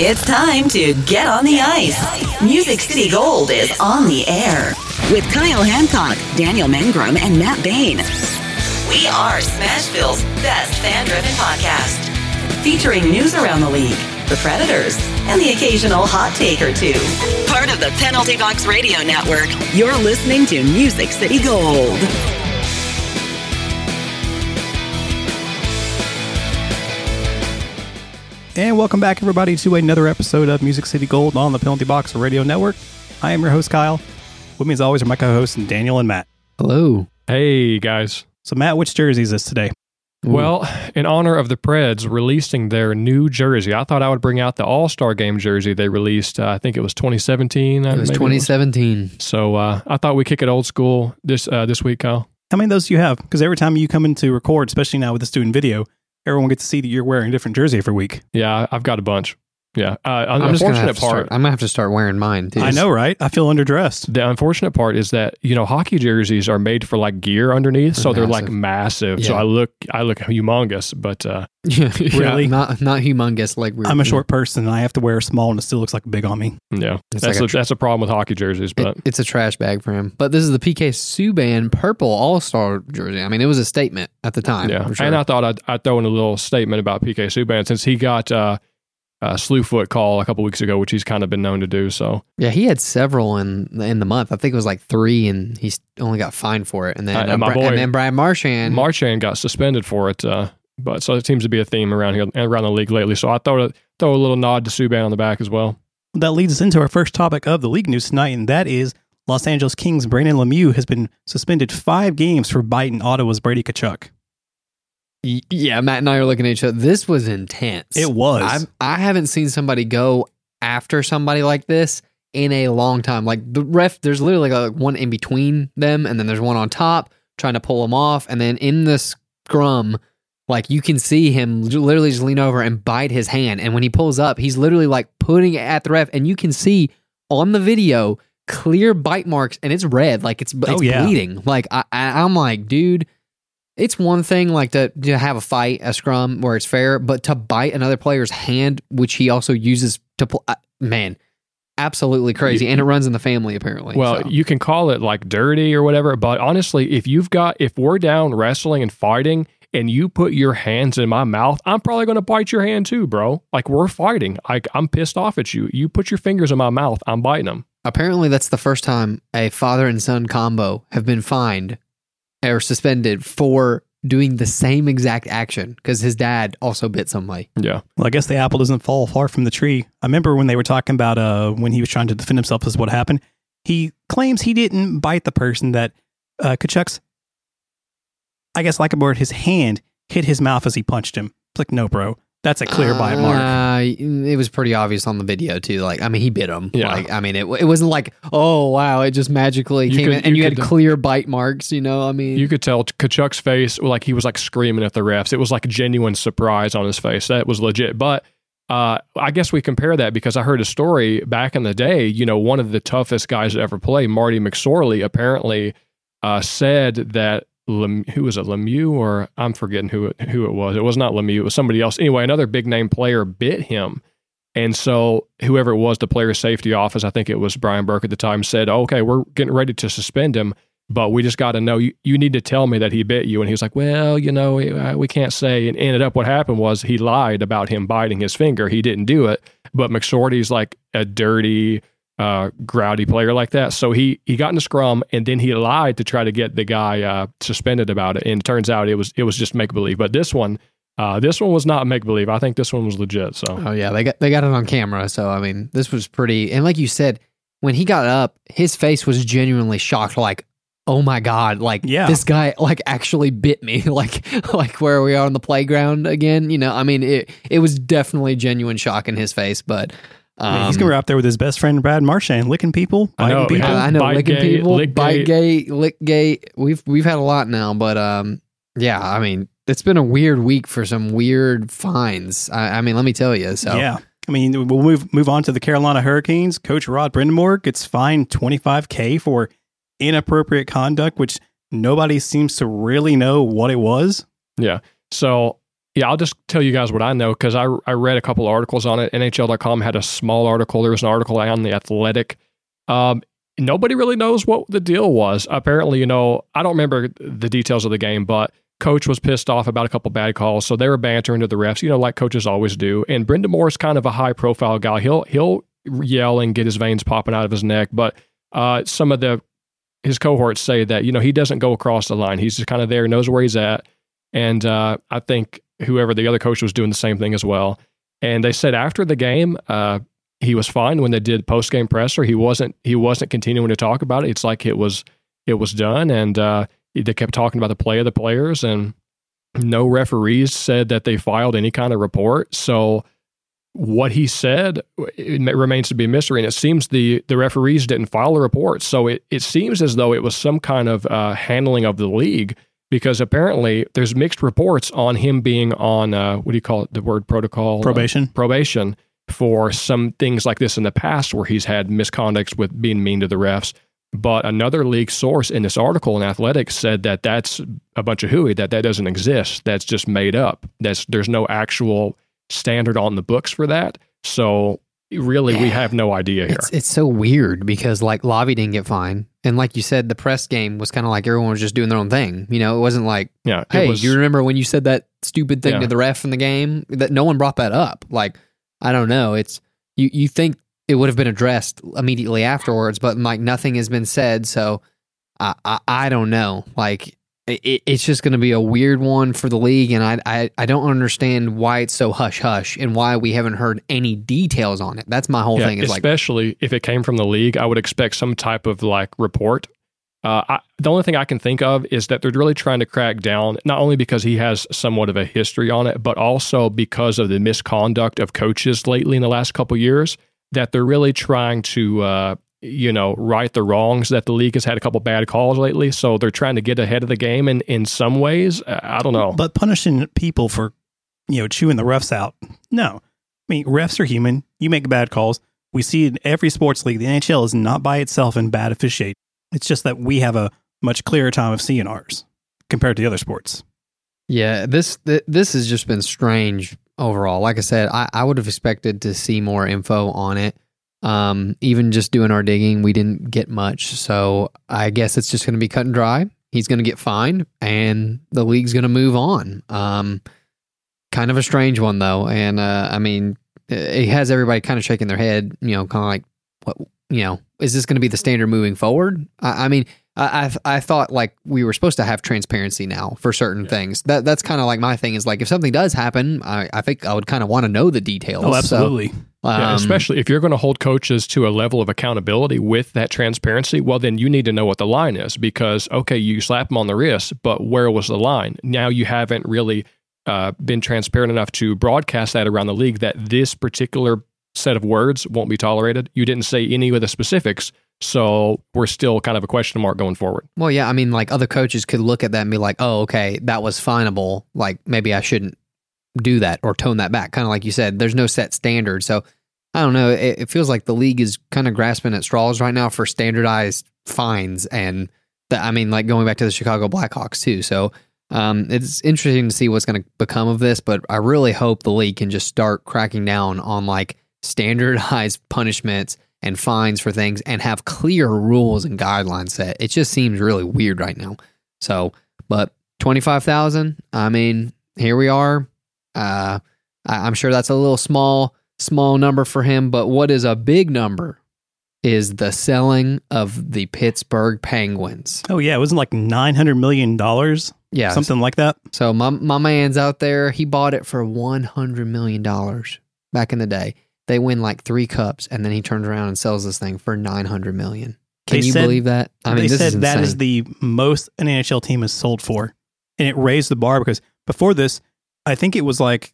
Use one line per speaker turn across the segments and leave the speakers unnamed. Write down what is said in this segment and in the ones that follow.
It's time to get on the ice. Music City Gold is on the air with Kyle Hancock, Daniel Mengrum, and Matt Bain. We are Smashville's best fan driven podcast, featuring news around the league, the Predators, and the occasional hot take or two. Part of the Penalty Box Radio Network, you're listening to Music City Gold.
And welcome back, everybody, to another episode of Music City Gold on the Penalty Box Radio Network. I am your host, Kyle. With me, as always, are my co hosts, Daniel and Matt.
Hello.
Hey guys.
So, Matt, which jersey is this today?
Well, in honor of the Preds releasing their new jersey, I thought I would bring out the All Star Game jersey they released. Uh, I think it was 2017. uh,
It was
maybe
2017.
So uh, I thought we'd kick it old school this uh, this week, Kyle.
How many of those do you have? Because every time you come in to record, especially now with the student video, everyone gets to see that you're wearing a different jersey every week.
Yeah, I've got a bunch. Yeah, uh,
I'm just gonna have
unfortunate
to
part.
start. I'm gonna have to start wearing mine too.
I know, right? I feel underdressed.
The unfortunate part is that you know hockey jerseys are made for like gear underneath, so they're like massive. So I look I look humongous, but uh,
Yeah, yeah,
Really?
not not humongous like we're.
I'm a short person and I have to wear a small and it still looks like big on me.
yeah,
It's
that's
like a
a,
tr-
that's a problem with hockey jerseys. But
It, it's a trash bag for him. But this is the PK Subban purple All Star jersey. I mean, it was a statement at the time.
Yeah,
for sure.
and I thought I'd, I'd throw in a little statement about PK Subban since he got uh, a slew foot call a couple weeks ago, which he's kind of been known to do. So
yeah, he had several in in the month. I think it was like three, and he only got fined for it. And then
Uh, and my boy-
and then Brian Marchand.
Marchand got suspended for it. Uh, but so it seems to be a theme around here and around the league lately. So I throw a, throw a little nod to Subban on the back as well.
That leads us into our first topic of the league news tonight, and that is Los Angeles Kings' Brandon Lemieux has been suspended five games for biting Ottawa's Brady
Tkachuk. Yeah, Matt and I are looking at each other. This was intense.
It was.
I I haven't seen somebody go after somebody like this in a long time. Like the ref, there's literally like one in between them, and then there's one on top trying to pull him off, and then in the scrum, like you can see him literally just lean over and bite his hand, and when he pulls up, he's literally like putting it at the ref, and you can see on the video clear bite marks, and it's red, like it's, oh, it's
Oh, yeah.
bleeding. Like I, I, I'm like, dude. It's one thing like to, to have a fight, a scrum where it's fair, but to bite another player's hand, which he also uses to pull, uh, man, absolutely crazy. and it runs in the family apparently.
Well,
so.
you can call it like dirty or whatever, but honestly, if you've got if we're down wrestling and fighting and you put your hands in my mouth, I'm probably going to bite your hand too, bro. Like we're fighting. Like I'm pissed off at you. You put your fingers in my mouth, I'm biting them.
apparently that's the first time a father and son combo have been fined or suspended for doing the same exact action because his dad also bit somebody.
Yeah.
Well, I guess the apple doesn't fall far from the tree. I remember when they were talking about uh, when he was trying to defend himself as what happened. He claims he didn't bite the person that uh, Tkachuk's, I guess, like a word, his hand hit his mouth as he punched him. It's like, no, bro, that's a clear bite mark.
Uh, it was pretty obvious on the video too. Like, I mean, he bit him.
Yeah.
Like, I mean, it, it wasn't like, oh wow, it just magically
You
came
could-
in, and
you
you, had
could-
clear bite marks. You know, I mean,
You could tell Tkachuk's face, like he was like screaming at the refs. It was like a genuine surprise on his face. That was legit. But uh, I guess we compare that because I heard a story back in the day. You know, one of the toughest guys to ever play, Marty McSorley, apparently uh, said that Lem- who was it, Lemieux or I'm forgetting who it, who it was. It was not Lemieux. It was somebody else. Anyway, another big name player bit him. And so whoever it was, the player safety office, I think it was Brian Burke at the time, said, "Okay, we're getting ready to suspend him." but we just got to know you, you need to tell me that he bit you and he was like well you know uh, we can't say and ended up what happened was he lied about him biting his finger he didn't do it but McSorley's like a dirty uh, grouty player like that so he he got in a scrum and then he lied to try to get the guy uh, suspended about it and it turns out it was it was just make believe but this one uh, this one was not make believe i think this one was legit so
oh yeah, they got they got it on camera. So I mean, this was pretty. And like you said, when he got up, his face was genuinely shocked. Like, oh my god, like
Yeah.
this guy like actually bit me. Like, like where we are on the playground again. You know, I mean, it it was definitely genuine shock in his face. But um,
Yeah, he's gonna be out there with his best friend Brad Marchand, licking people,
I
biting
know,
people.
yeah.
I, I know
Bite
licking
gate,
people,
lick
bite
gate.
gate, lick gate. We've we've had a lot now, but um, yeah. I mean, it's been a weird week for some weird fines. I, I mean, let me tell you. So
Yeah. I mean, we'll move move on to the Carolina Hurricanes. Coach Rod Brind'Amour gets fined 25K for inappropriate conduct, which nobody seems to really know what it was.
Yeah. So Yeah, I'll just tell you guys what I know because I, I read a couple articles on it. NHL.com had a small article. There was an article on the Athletic. Um, nobody really knows what the deal was. Apparently, you know, I don't remember the details of the game, but coach was pissed off about a couple bad calls, so they were bantering to the refs, you know, like coaches always do. And Brind'Amour is kind of a high profile guy. He'll he'll yell and get his veins popping out of his neck, but uh, some of the his cohorts say that you know he doesn't go across the line. He's just kind of there, knows where he's at, and uh, I think whoever the other coach was doing the same thing as well. And they said after the game, uh, he was fine when they did post game presser. He wasn't he wasn't continuing to talk about it. It's like it was it was done, and uh, they kept talking about the play of the players, and no referees said that they filed any kind of report. So what he said remains to be a mystery, and it seems the the referees didn't file a report. So it it seems as though it was some kind of uh, handling of the league because apparently there's mixed reports on him being on uh, what do you call it? The word protocol?
Probation.
uh, probation for some things like this in the past where he's had misconducts with being mean to the refs. But another league source in this article in athletics said that that's a bunch of hooey that that doesn't exist. That's just made up. That's there's no actual standard on the books for that. So really we have no idea here
It's it's so weird because like Lavi didn't get fined, and like you said, the press game was kind of like everyone was just doing their own thing. You know, it wasn't like,
yeah
hey,
was-
do you remember when you said that stupid thing
Yeah.
to the ref in the game? That no one brought that up. Like, I don't know. It's you. You think it would have been addressed immediately afterwards, but like nothing has been said. So I I, I don't know. Like. It, it's just going to be a weird one for the league, and I, I I don't understand why it's so hush hush and why we haven't heard any details on it. That's my whole
Yeah,
thing. Is like
especially if it came from the league, I would expect some type of like report. Uh, I, the only thing I can think of is that they're really trying to crack down, not only because he has somewhat of a history on it, but also because of the misconduct of coaches lately in the last couple years. That they're really trying to, uh, you know, right the wrongs that the league has had a couple bad calls lately. So they're trying to get ahead of the game, and in some ways, I don't know.
But punishing people for, you know, chewing the refs out. No. I mean, refs are human. You make bad calls. We see in every sports league, the NHL is not by itself in bad officiate. It's just that we have a much clearer time of seeing ours compared to the other sports.
Yeah, this th- this has just been strange overall. Like I said, I, I would have expected to see more info on it. Um, even just doing our digging, we didn't get much. So I guess it's just going to be cut and dry. He's going to get fined, and the league's going to move on. Um, kind of a strange one though, and uh, I mean, it has everybody kind of shaking their head. You know, kind of like, what you know, is this going to be the standard moving forward? I, I mean, I, I I thought like we were supposed to have transparency now for certain things. That that's kind of like my thing is like if something does happen, I, I think I would kind of want to know the details.
Oh,
So,
absolutely.
Yeah,
um,
especially if you're going to hold coaches to a level of accountability with that transparency, well, then you need to know what the line is because, okay, you slap them on the wrist, but where was the line? Now you haven't really uh, been transparent enough to broadcast that around the league that this particular set of words won't be tolerated. You didn't say any of the specifics. So we're still kind of a question mark going forward.
Well, yeah, I mean, like other coaches could look at that and be like, "Oh, okay, that was finable. Like maybe I shouldn't do that or tone that back." Kind of like you said, there's no set standard. So I don't know. It, it feels like the league is kind of grasping at straws right now for standardized fines, and I mean, like going back to the Chicago Blackhawks too. So um, it's interesting to see what's going to become of this, but I really hope the league can just start cracking down on like standardized punishments and fines for things and have clear rules and guidelines set. It just seems really weird right now. So, but 25,000, I mean, here we are. Uh, I, I'm sure that's a little small, small number for him, but what is a big number is the selling of the Pittsburgh Penguins.
Oh, yeah. It wasn't like $900 million,
Yeah.
something like that.
So my my man's out there. He bought it for one hundred million dollars back in the day. They win like three cups, and then he turns around and sells this thing for nine hundred million. Can
They
you
said-
believe that? I mean,
they
this
said
is
that is the most an NHL team has sold for. And it raised the bar because before this, I think it was like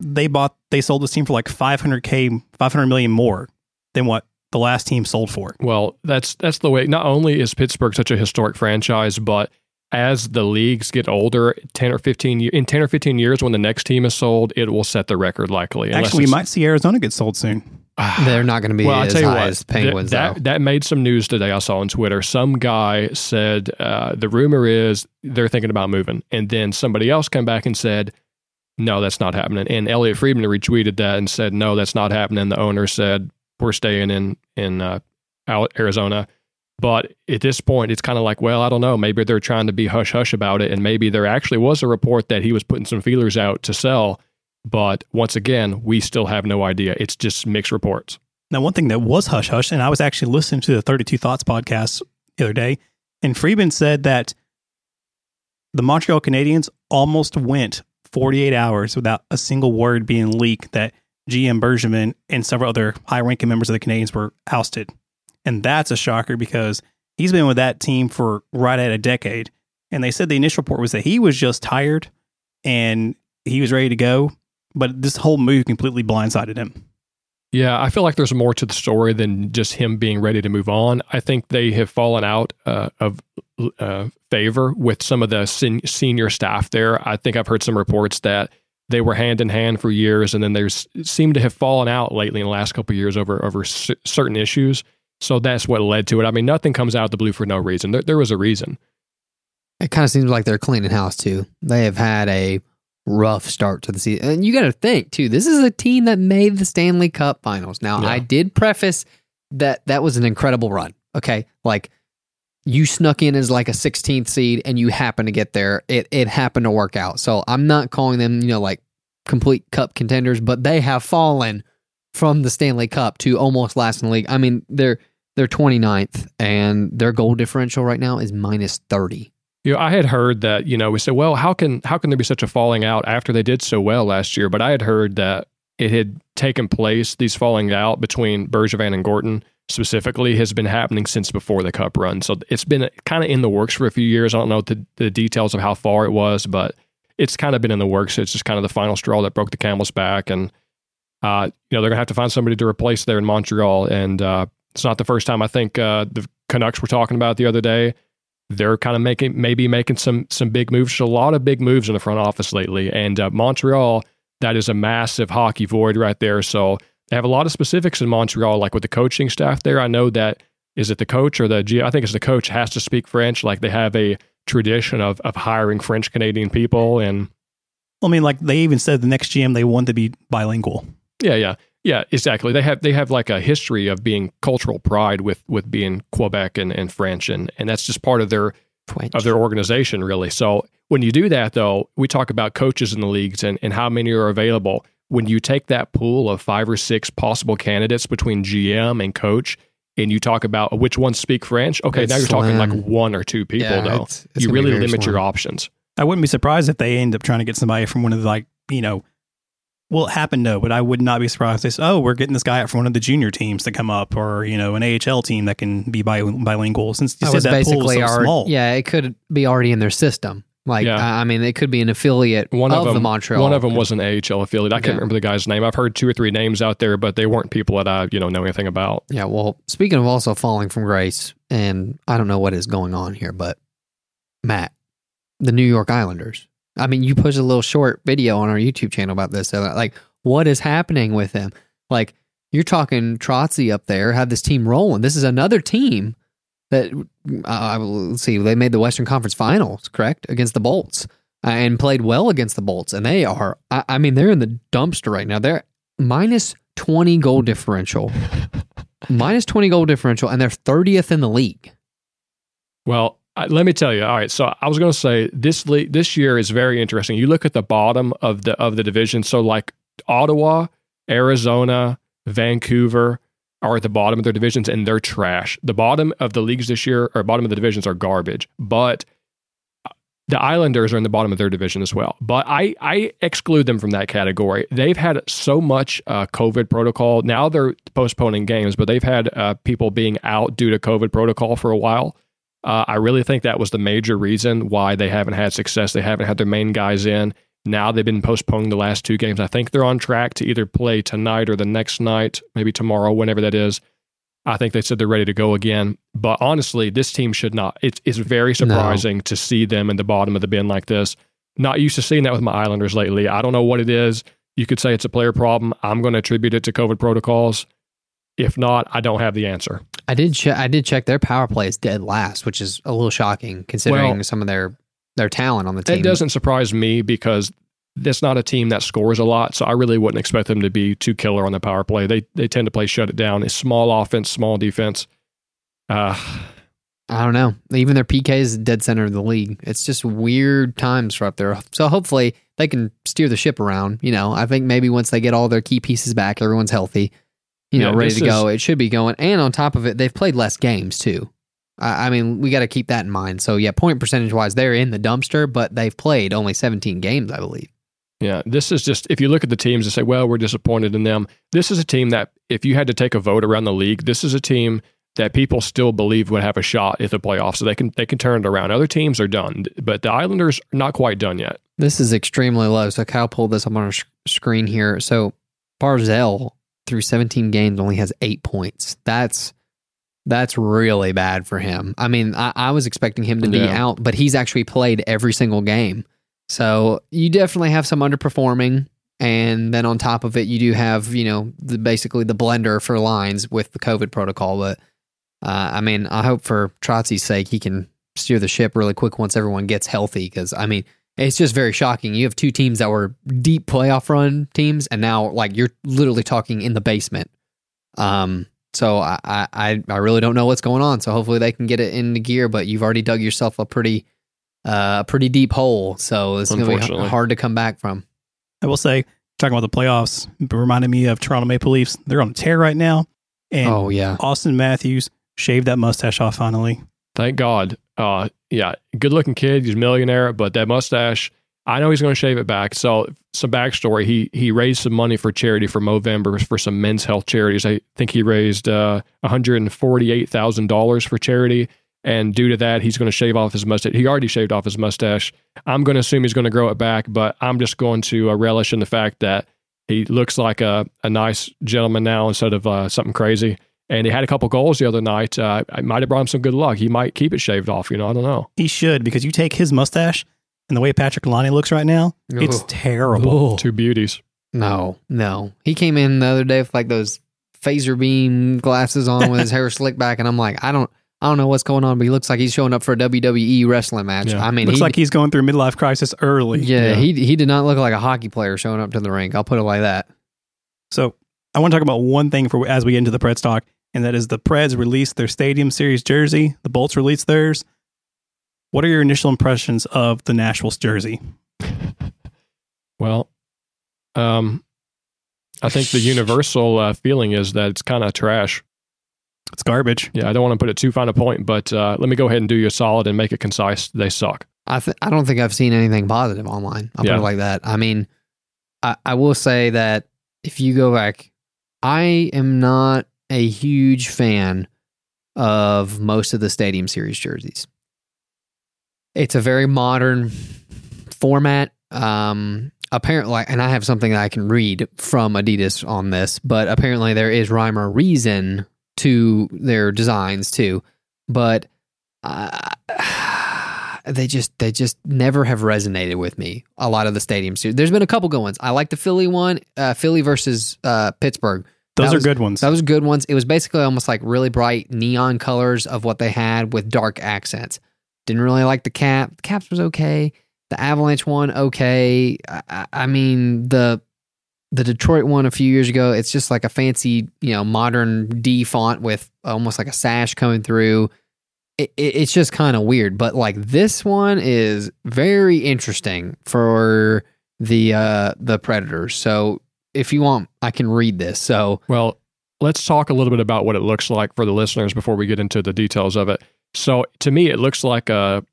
they bought, they sold this team for like 500K, 500 million more than what the last team sold for.
Well, that's that's the way. Not only is Pittsburgh such a historic franchise, but as the leagues get older, ten or fifteen in ten or fifteen years, when the next team is sold, it will set the record likely.
Actually, we might see Arizona get sold soon.
They're not going to be
well, I'll
as
tell you
high
what,
as Penguins
that, that
though.
that made some news today. I saw on Twitter. Some guy said uh, the rumor is they're thinking about moving, and then somebody else came back and said no, that's not happening. And Elliot Friedman retweeted that and said, no, that's not happening. The owner said, we're staying in in uh, Arizona. But at this point, it's kind of like, well, I don't know. Maybe they're trying to be hush hush about it, and maybe there actually was a report that he was putting some feelers out to sell. But once again, we still have no idea. It's just mixed reports.
Now, one thing that was hush hush, and I was actually listening to the 32 Thoughts podcast the other day, and Friedman said that the Montreal Canadiens almost went 48 hours without a single word being leaked that GM Bergevin and several other high ranking members of the Canadiens were ousted. And that's a shocker because he's been with that team for right at a decade. And they said the initial report was that he was just tired and he was ready to go. But this whole move completely blindsided him.
Yeah, I feel like there's more to the story than just him being ready to move on. I think they have fallen out uh, of uh, favor with some of the sen- senior staff there. I think I've heard some reports that they were hand in hand for years, and then they seem to have fallen out lately in the last couple of years over over c- certain issues. So that's what led to it. I mean, nothing comes out of the blue for no reason. There, there was a reason.
It kind of seems like they're cleaning house too. They have had a rough start to the season. And you got to think too, this is a team that made the Stanley Cup finals. Now, yeah. I did preface that that was an incredible run. Okay. Like you snuck in as like a 16th seed and you happen to get there. It, it happened to work out. So I'm not calling them, you know, like complete cup contenders, but they have fallen from the Stanley Cup to almost last in the league. I mean, they're, they're 29th and their goal differential right now is minus 30.
You know, I had heard that, you know, we said, well, how can how can there be such a falling out after they did so well last year? But I had heard that it had taken place, these falling out between Bergevin and Gorton specifically has been happening since before the cup run. So it's been kind of in the works for a few years. I don't know the, the details of how far it was, but it's kind of been in the works. It's just kind of the final straw that broke the camel's back. And, uh, you know, they're going to have to find somebody to replace there in Montreal. And uh, it's not the first time I think uh, the Canucks were talking about the other day they're kind of making maybe making some some big moves. There's a lot of big moves in the front office lately, and uh, Montreal that is a massive hockey void right there. So they have a lot of specifics in Montreal, like with the coaching staff there. I know that is it the coach or the G? I think it's the coach has to speak French. Like they have a tradition of of hiring French Canadian people, and
I mean, like they even said the next GM they want to be bilingual.
Yeah, yeah. Yeah, exactly. They have they have like a history of being cultural pride with with being Quebec and, and French and and that's just part of their French. of their organization really. So when you do that though, we talk about coaches in the leagues and, and how many are available. When you take that pool of five or six possible candidates between GM and coach and you talk about which ones speak French, okay, it's now you're slim. talking like one or two people yeah, though. It's, it's you really limit slim. your options.
I wouldn't be surprised if they end up trying to get somebody from one of the like, you know, well, it happened no, but I would not be surprised. If, oh, we're getting this guy out from one of the junior teams to come up, or you know, an AHL team that can be bi- bilingual. Since you said that basically pool is so
our,
small,
yeah, it could be already in their system. Like, yeah. I mean, it could be an affiliate one of, of
them,
the Montreal.
One of them was an AHL affiliate. I can't remember the guy's name. I've heard two or three names out there, but they weren't people that I, you know, know anything about.
Yeah. Well, speaking of also falling from grace, and I don't know what is going on here, but Matt, the New York Islanders. I mean, you posted a little short video on our YouTube channel about this. So like, what is happening with him? Like you're talking Trotzy up there, had this team rolling. This is another team that uh, let's see, they made the Western Conference Finals, correct, against the Bolts, uh, and played well against the Bolts. And they are, I, I mean, they're in the dumpster right now. They're minus twenty goal differential, minus twenty goal differential, and they're thirtieth in the league.
Well, let me tell you. All right, so I was going to say this this year is very interesting. You look at the bottom of the of the division. So like Ottawa, Arizona, Vancouver are at the bottom of their divisions and they're trash. The bottom of the leagues this year or bottom of the divisions are garbage. But the Islanders are in the bottom of their division as well. But I, I exclude them from that category. They've had so much uh, COVID protocol. Now they're postponing games, but they've had uh, people being out due to COVID protocol for a while. Uh, I really think that was the major reason why they haven't had success. They haven't had their main guys in. Now they've been postponing the last two games. I think they're on track to either play tonight or the next night, maybe tomorrow, whenever that is. I think they said they're ready to go again. But honestly, this team should not. It's, it's very surprising no. to see them in the bottom of the bin like this. Not used to seeing that with my Islanders lately. I don't know what it is. You could say it's a player problem. I'm going to attribute it to COVID protocols. If not, I don't have the answer.
I did. Che- I did check their power play is dead last, which is a little shocking considering well, some of their their talent on the team.
It doesn't surprise me because that's not a team that scores a lot, so I really wouldn't expect them to be too killer on the power play. They they tend to play shut it down. It's small offense, small defense. Uh,
I don't know. Even their PK is dead center of the league. It's just weird times for up there. So hopefully they can steer the ship around. You know, I think maybe once they get all their key pieces back, everyone's healthy, you know,
Yeah,
ready to go.
is-
It should be going. And on top of it, they've played less games too. I, I mean, we got to keep that in mind. So yeah, point percentage wise, they're in the dumpster, but they've played only 17 games, I believe.
Yeah, this is just if you look at the teams and say, well, we're disappointed in them. This is a team that if you had to take a vote around the league, this is a team that people still believe would have a shot at the playoffs. So they can they can turn it around. Other teams are done, but the Islanders are not quite done yet.
This is extremely low. So Kyle pulled this up on our sh- screen here. So Barzal through 17 games only has eight points. That's that's really bad for him. I mean, I, I was expecting him to be
Yeah.
out, but he's actually played every single game. So you definitely have some underperforming. And then on top of it, you do have, you know, the, basically the blender for lines with the COVID protocol. But uh, I mean, I hope for Trotzy's sake, he can steer the ship really quick once everyone gets healthy. Because, I mean, it's just very shocking. You have two teams that were deep playoff run teams, and now like you're literally talking in the basement. Um, so I, I I I really don't know what's going on. So hopefully they can get it into gear. But you've already dug yourself a pretty uh a pretty deep hole. So it's gonna be
Unfortunately.
hard to come back from.
I will say, talking about the playoffs, it reminded me of Toronto Maple Leafs. They're on a tear right now. And
oh yeah,
Auston Matthews shaved that mustache off finally.
Thank God. Uh, yeah, good looking kid. He's a millionaire, but that mustache, I know he's going to shave it back. So, some backstory: he he raised some money for charity for Movember for some men's health charities. I think he raised uh, one hundred and forty eight thousand dollars for charity. And due to that, he's going to shave off his mustache. He already shaved off his mustache. I'm going to assume he's going to grow it back, but I'm just going to uh, relish in the fact that he looks like a, a nice gentleman now instead of uh, something crazy. And he had a couple goals the other night. Uh, I might have brought him some good luck. He might keep it shaved off. You know, I don't know.
He should, because you take his mustache and the way Patrick Lonnie looks right now, it's
Ugh.
terrible.
Two beauties.
no, no. He came in the other day with like those phaser beam glasses on with his hair slicked back, and I'm like, I don't. I don't know what's going on, but he looks like he's showing up for a WWE wrestling match.
Yeah.
I mean,
Looks
he,
like he's going through midlife crisis early.
yeah,
Yeah.
he he did not look like a hockey player showing up to the rink. I'll put it like that.
So I want to talk about one thing for as we get into the Preds talk, and that is the Preds released their Stadium Series jersey. The Bolts released theirs. What are your initial impressions of the Nashville's jersey?
Well, um, I think the universal uh, feeling is that it's kind of trash.
It's garbage.
Yeah, I don't want to put it too fine a point, but uh, let me go ahead and do you a solid and make it concise. They suck.
I th- I don't think I've seen anything positive online. I'll
Yeah.
put it like that. I mean, I, I will say that if you go back, I am not a huge fan of most of the Stadium Series jerseys. It's a very modern format. Um, apparently, and I have something I can read from Adidas on this, but apparently there is rhyme or reason to their designs too. But uh, they just they just never have resonated with me. A lot of the stadium series. There's been a couple good ones. I like the Philly one, uh, Philly versus uh, Pittsburgh.
Those
That
are
was-
good ones.
That was good ones. It was basically almost like really bright neon colors of what they had with dark accents. Didn't really like the cap. The caps was okay. The Avalanche one okay. I, I- I mean the the Detroit one a few years ago. It's just like a fancy you know modern D font with almost like a sash coming through. It, it, it's just kind of weird. But like this one is very interesting for the uh the Predators. So if you want, I can read this. So
Well, let's talk a little bit about what it looks like for the listeners before we get into the details of it. So, to me, it looks like a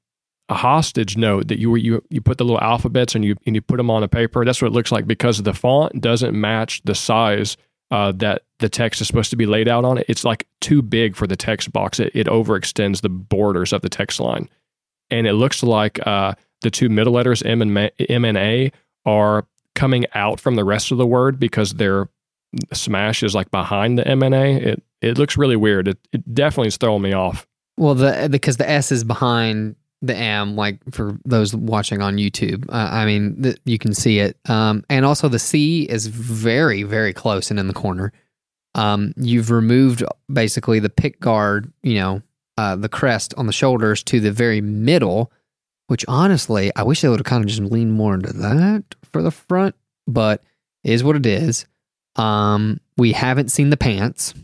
a hostage note that you you you put the little alphabets and you and you put them on a paper. That's what it looks like because the font doesn't match the size uh, that the text is supposed to be laid out on it. It's like too big for the text box. It, it overextends the borders of the text line, and it looks like uh, the two middle letters M and M and A are coming out from the rest of the word because their smash is like behind the M and A. It it looks really weird. It, it definitely is throwing me off.
Well, the because the S is behind the M, like for those watching on YouTube. Uh, I mean, you can see it. Um, and also the C is very, very close and in the corner. Um, you've removed basically the pick guard, you know, uh, the crest on the shoulders to the very middle. Which honestly, I wish they would have kind of just leaned more into that for the front, but is what it is. Um, we haven't seen the pants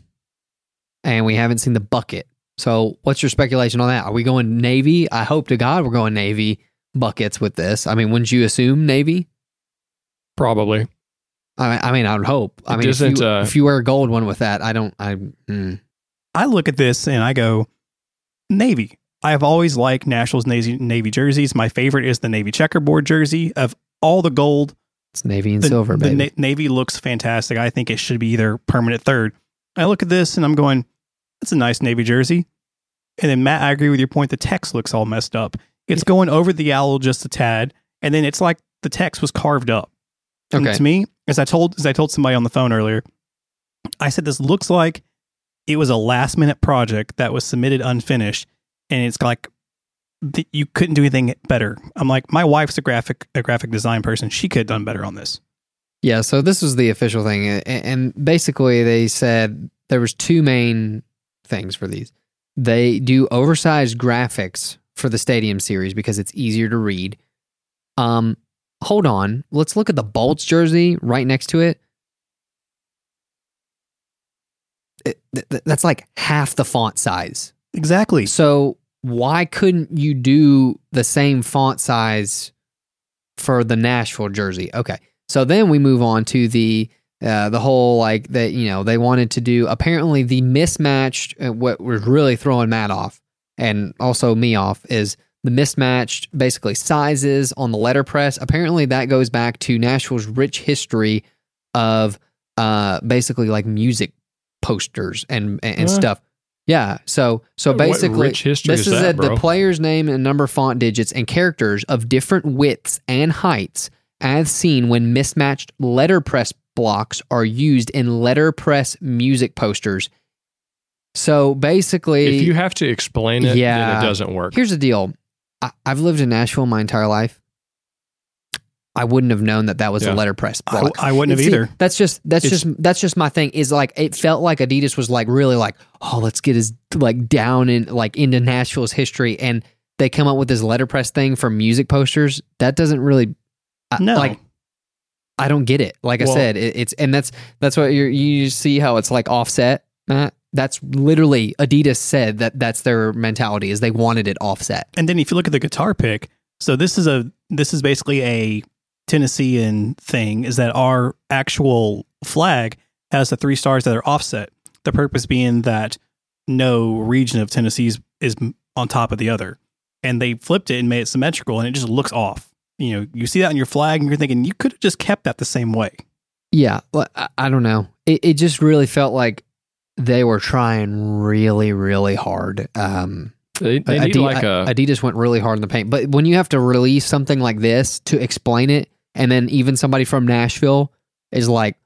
and we haven't seen the bucket. So, what's your speculation on that? Are we going navy? I hope to God we're going navy buckets with this. I mean, wouldn't you assume navy?
Probably.
I mean, I mean, I would hope. I
It
mean, if you,
uh,
if you wear a gold one with that, I don't. I mm.
I look at this and I go, Navy. I have always liked Nationals Navy, Navy jerseys. My favorite is the Navy checkerboard jersey. Of all the gold,
it's navy and
the,
silver,
the
baby.
Na- Navy looks fantastic. I think it should be either permanent third. I look at this and I'm going, that's a nice Navy jersey. And then Matt, I agree with your point. The text looks all messed up. It's going over the owl just a tad, and then it's like the text was carved up. And
okay,
to me, as I told as I told somebody on the phone earlier, I said this looks like it was a last minute project that was submitted unfinished, and it's like you couldn't do anything better. I'm like, my wife's a graphic a graphic design person; she could have done better on this.
Yeah, so this was the official thing, and basically they said there was two main things for these. They do oversized graphics for the Stadium series because it's easier to read. Um, hold on, let's look at the Bolts jersey right next to it. It- th- th- that's like half the font size.
Exactly.
So why couldn't you do the same font size for the Nashville jersey? Okay. So then we move on to the uh, the whole like that you know they wanted to do apparently the mismatched uh, what was really throwing Matt off and also me off is the mismatched basically sizes on the letterpress. Apparently that goes back to Nashville's rich history of uh basically like music posters and and, stuff. Yeah. So so
What
basically
rich history
this
is
is
that,
it, the
bro?
player's name and number font digits and characters of different widths and heights as seen when mismatched letterpress blocks are used in letterpress music posters. So basically
If you have to explain it,
Yeah.
then it doesn't work.
Here's the deal. I, I've lived in Nashville my entire life. I wouldn't have known that that was
Yeah.
a letterpress
I,
block.
I wouldn't have
See,
either.
That's just that's
It's-
just that's just my thing. Is like it felt like Adidas was like really like oh let's get his like down in like into Nashville's history and they come up with this letterpress thing for music posters. That doesn't really I-
No.
like I don't get it. Like I said, it, it's and that's that's what you're, you see how it's like offset. Matt. That's literally Adidas said that that's their mentality is they wanted it offset.
And then if you look at the guitar pick, so this is a this is basically a Tennessean thing. Is that our actual flag has the three stars that are offset. The purpose being that no region of Tennessee is, is on top of the other, and they flipped it and made it symmetrical, and it just looks off. You know, you see that on your flag, and you're thinking you could have just kept that the same way.
Yeah, well, I, I don't know. It, it just really felt like they were trying really, really hard. Um,
They, they need
Adi-
like a
Adidas went really hard in the paint, but when you have to release something like this to explain it, and then even somebody from Nashville is like,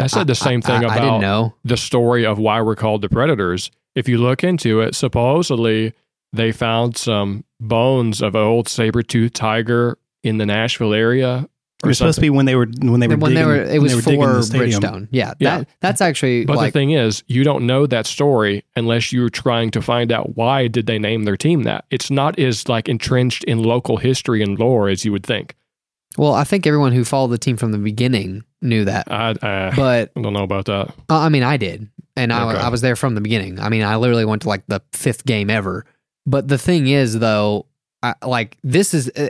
I,
I said the same thing
I, I didn't
about
know.
the story of why we're called the predators. If you look into it, supposedly they found some bones of an old saber-toothed tiger in the Nashville area.
It was supposed to be when they were when they were
when
digging,
they were, it was
they were
for. Bridgestone. Yeah,
Yeah.
that that's actually
But
like
the thing is, you don't know that story unless you're trying to find out why did they name their team that. It's not as like entrenched in local history and lore as you would think.
well, I think everyone who followed the team from the beginning knew that,
I, uh,
but
I don't know about that.
Uh, I mean, I did, and I,
Okay.
I was there from the beginning. I mean, I literally went to like the fifth game ever. But the thing is, though, I, like this is uh,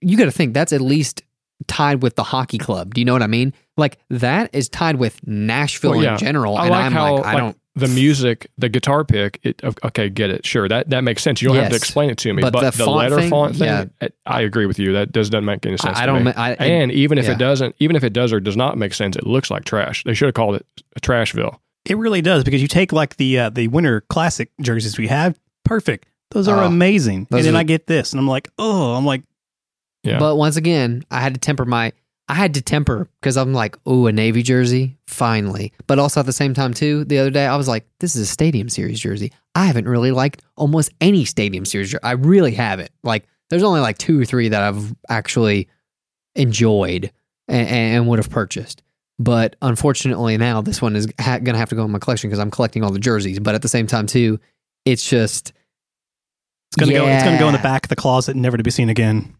you got to think that's at least tied with the hockey club. Do you know what I mean? Like that is tied with Nashville
Well, yeah.
in general,
I
and
like
I'm
how
like, I
like,
don't.
The music, the guitar pick. It, okay, get it. Sure, that that makes sense. You don't have to explain it to me.
But
But,
the
the,
font
letter
thing,
font thing,
yeah.
I agree with you. That does doesn't make any sense.
I, I
to
don't.
me.
I,
and even if
yeah.
it doesn't, even if it does or does not make sense, it looks like trash. They should have called it Trashville.
It really does because you take like the uh, the winter classic jerseys we have, perfect. Those are
Oh,
amazing.
those
and then
are-
I get this, and I'm like, oh, I'm like,
Yeah.
But once again, I had to temper my. I had to temper because I'm like, oh, a Navy jersey, finally. But also at the same time, too, the other day, I was like, this is a Stadium Series jersey. I haven't really liked almost any Stadium Series. jer- I really haven't. Like, there's only like two or three that I've actually enjoyed and, and would have purchased. But unfortunately, now this one is ha- going to have to go in my collection because I'm collecting all the jerseys. But at the same time, too, it's just
It's gonna go. It's gonna go in the back of the closet, never to be seen again.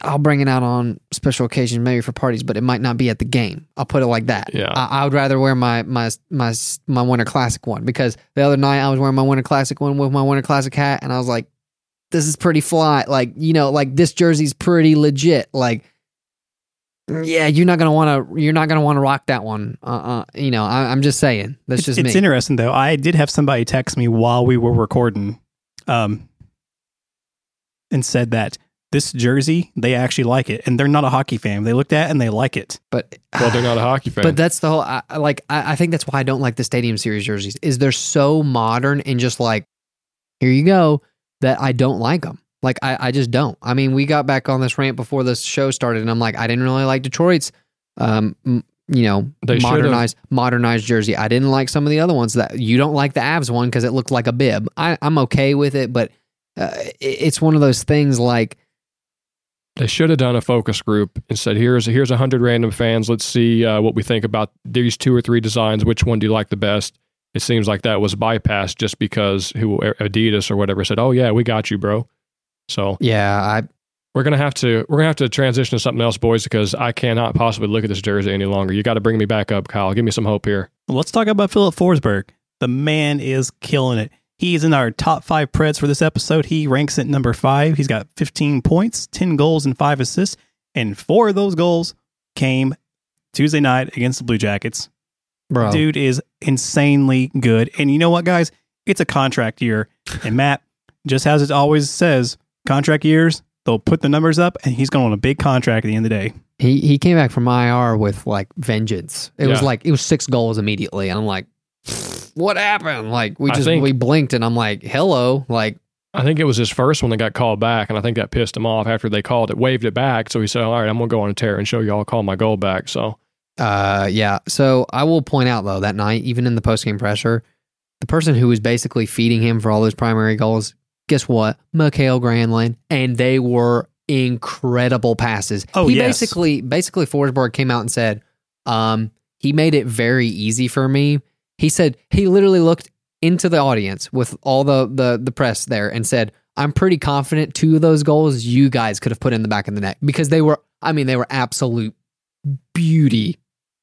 I'll bring it out on special occasions, maybe for parties, but it might not be at the game. I'll put it like that.
Yeah.
I, I would rather wear my my my my Winter Classic one because the other night I was wearing my Winter Classic one with my Winter Classic hat, and I was like, "This is pretty fly." Like you know, like this jersey's pretty legit. Like, yeah, you're not gonna want to. You're not gonna want to rock that one. Uh, uh you know, I, I'm just saying. That's
It's,
just
it's
me.
interesting though. I did have somebody text me while we were recording, um, and said that this jersey they actually like it, and they're not a hockey fan. They looked at it and they like it.
but
Well, they're not a hockey fan.
But that's the whole. I, I- like, I, I think that's why I don't like the Stadium Series jerseys. Is they're so modern and just like, here you go. That I don't like them. Like, I, I just don't. I mean, we got back on this rant before this show started, and I'm like, I didn't really like Detroit's, um, m- you know,
They should've-
modernized modernized jersey. I didn't like some of the other ones that you don't like the Avs one because it looked like a bib. I, I'm okay with it, but uh, it- it's one of those things like.
They should have done a focus group and said, "Here's here's a hundred random fans. Let's see uh, what we think about these two or three designs. Which one do you like the best?" It seems like that was bypassed just because who Adidas or whatever said, "Oh yeah, we got you, bro." So
Yeah, I
we're gonna have to we're gonna have to transition to something else, boys, because I cannot possibly look at this jersey any longer. You got to bring me back up, Kyle. Give me some hope here.
Let's talk about Filip Forsberg. The man is killing it. He's in our top five Preds for this episode. He ranks at number five. He's got 15 points, 10 goals, and five assists. And four of those goals came Tuesday night against the Blue Jackets.
bro.
Dude is insanely good. And you know what, guys? It's a contract year. And Matt, just as it always says, contract years, they'll put the numbers up, and he's going on a big contract at the end of the day.
He he came back from IR with like vengeance. It was like it was six goals immediately, and I'm like, what happened? Like we
I
just
think-
we blinked, and I'm like, hello, like
I think it was his first one that got called back, and I think that pissed him off after they called it, waved it back. So he said, "All right, I'm gonna go on a tear and show you all call my goal back." So
uh yeah. So I will point out though that night, even in the post game presser, the person who was basically feeding him for all those primary goals, guess what? Mikael Granlund, and they were incredible passes.
Oh,
he
yes.
basically basically Forsberg came out and said, um, he made it very easy for me. He said he literally looked into the audience with all the the the press there and said, "I'm pretty confident two of those goals you guys could have put in the back of the net because they were, I mean, they were absolute beauty,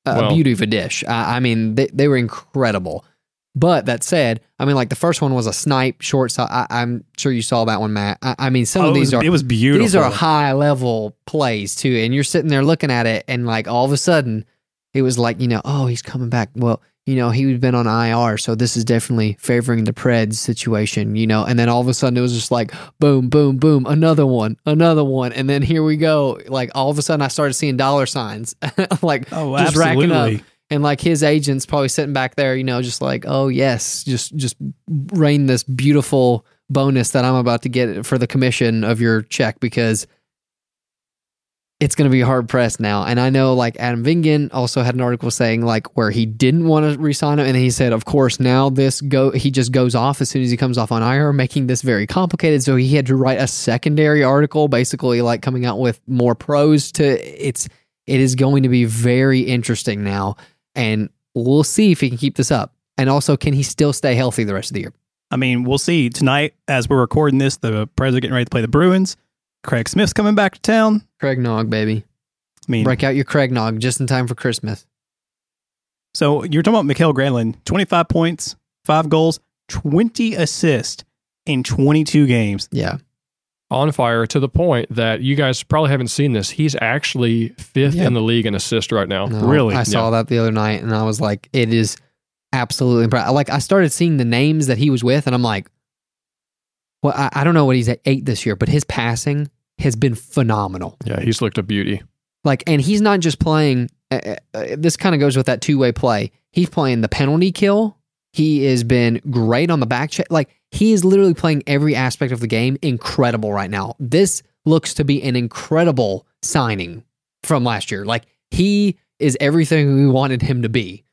uh,
Well-
beauty of a dish. I, I mean, they they were incredible." But that said, I mean, like the first one was a snipe short. So I, I'm sure you saw that one, Matt. I, I mean, some
Oh,
of
it,
these
was,
are
it was beautiful.
these are high level plays too, and you're sitting there looking at it, and like all of a sudden, it was like you know, oh, he's coming back. Well, you know, he's been on IR, so this is definitely favoring the Preds situation, you know. And then all of a sudden, it was just like boom, boom, boom, another one, another one, and then here we go. Like all of a sudden, I started seeing dollar signs, like
Oh,
just racking up. And like his agents probably sitting back there, you know, just like, oh yes, just just rain this beautiful bonus that I'm about to get for the commission of your check because it's going to be hard pressed now. And I know like Adam Vingan also had an article saying like where he didn't want to resign him, and he said, of course, now this go he just goes off as soon as he comes off on IR, making this very complicated. So he had to write a secondary article, basically like coming out with more pros to it's. It is going to be very interesting now and we'll see if he can keep this up. And also, can he still stay healthy the rest of the year?
I mean, we'll see tonight as we're recording this. The Preds are getting ready to play the Bruins. Craig Smith's coming back to town.
Craig Nog, baby.
I mean,
Break out your Craig Nog just in time for Christmas.
so you're talking about Mikael Granlund, 25 points, five goals, 20 assists in 22 games.
Yeah.
on fire to the point that you guys probably haven't seen this. He's actually fifth
Yeah.
in the league in assist right now.
No,
Really?
I saw
Yeah.
that the other night and I was like, it is absolutely impressive. Like, I started seeing the names that he was with and I'm like, well, I, I don't know what he's at eight this year, but his passing has been phenomenal.
Yeah, he's looked a beauty.
Like, and he's not just playing. Uh, uh, uh, this kind of goes with that two way play. He's playing the penalty kill. He has been great on the back check. Like, he is literally playing every aspect of the game incredible right now. This looks to be an incredible signing from last year. Like, he is everything we wanted him to be,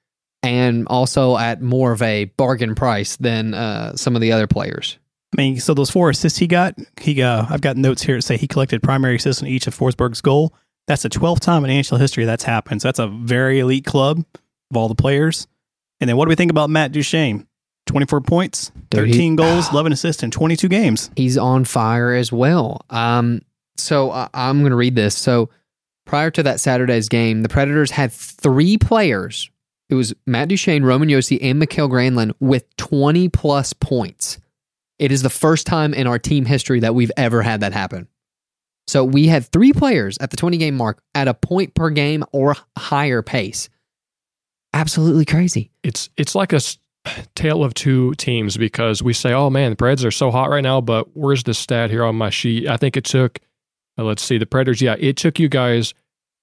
and also at more of a bargain price than uh, some of the other players.
I mean, so those four assists he got, he uh, I've got notes here that say he collected primary assists on each of Forsberg's goal. That's the 12th time in NHL history that's happened. So that's a very elite club of all the players. And then what do we think about Matt Duchene? 24 points,
Dude, he-
13 goals, 11 assists in 22 games.
he's on fire as well. Um, so I I'm going to read this. So prior to that Saturday's game, the Predators had three players. It was Matt Duchene, Roman Josi, and Mikael Granlund with 20 plus points. It is the first time in our team history that we've ever had that happen. So we had three players at the 20 game mark at a point per game or higher pace. Absolutely crazy.
it's it's like a tale of two teams because we say, "Oh man, the Preds are so hot right now," but where's the stat here on my sheet? I think it took, uh, let's see, the Predators. Yeah, it took you guys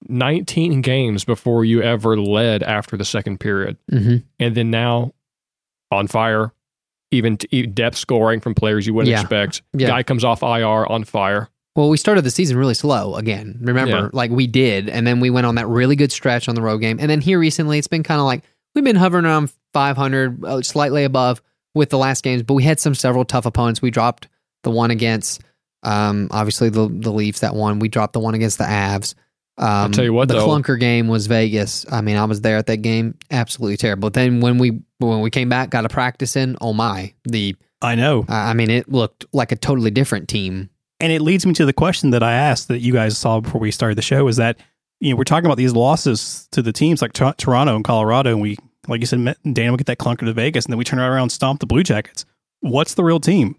19 games before you ever led after the second period,
Mm-hmm.
and then now on fire. Even t- depth scoring from players you wouldn't
Yeah.
expect.
Yeah.
Guy comes off IR on fire.
Well, we started the season really slow again. Remember,
Yeah.
like we did, and then we went on that really good stretch on the road game, and then here recently, it's been kind of like we've been hovering around 500, uh, slightly above with the last games, but we had some several tough opponents. We dropped the one against, um, obviously the the Leafs that one. We dropped the one against the Avs. Um, I'll
tell you what,
the
though.
clunker game was Vegas. I mean, I was there at that game. Absolutely terrible. But Then when we when we came back, got a practice in. Oh my, the
I know.
I mean, it looked like a totally different team.
And it leads me to the question that I asked that you guys saw before we started the show is that, you know, we're talking about these losses to the teams like Tor- Toronto and Colorado. And we, like you said, met- Dan will get that clunker to Vegas and then we turn around and stomp the Blue Jackets. What's the real team?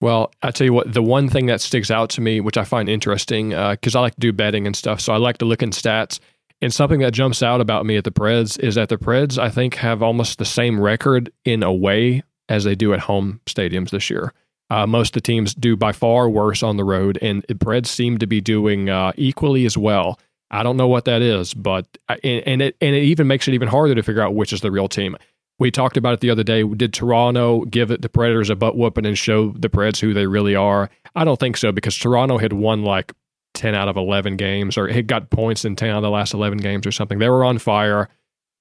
Well, I tell you what, the one thing that sticks out to me, which I find interesting, because I like to do betting and stuff, so I like to look in stats. And something that jumps out about me at the Preds is that the Preds, I think, have almost the same record in away as they do at home stadiums this year. Uh, most of the teams do by far worse on the road, and the Preds seem to be doing uh, equally as well. I don't know what that is, but uh, and, and it and it even makes it even harder to figure out which is the real team. We talked about it the other day. Did Toronto give it the Predators a butt whooping and show the Preds who they really are? I don't think so because Toronto had won like 10 out of 11 games or had got points in 10 out of the last 11 games or something. They were on fire.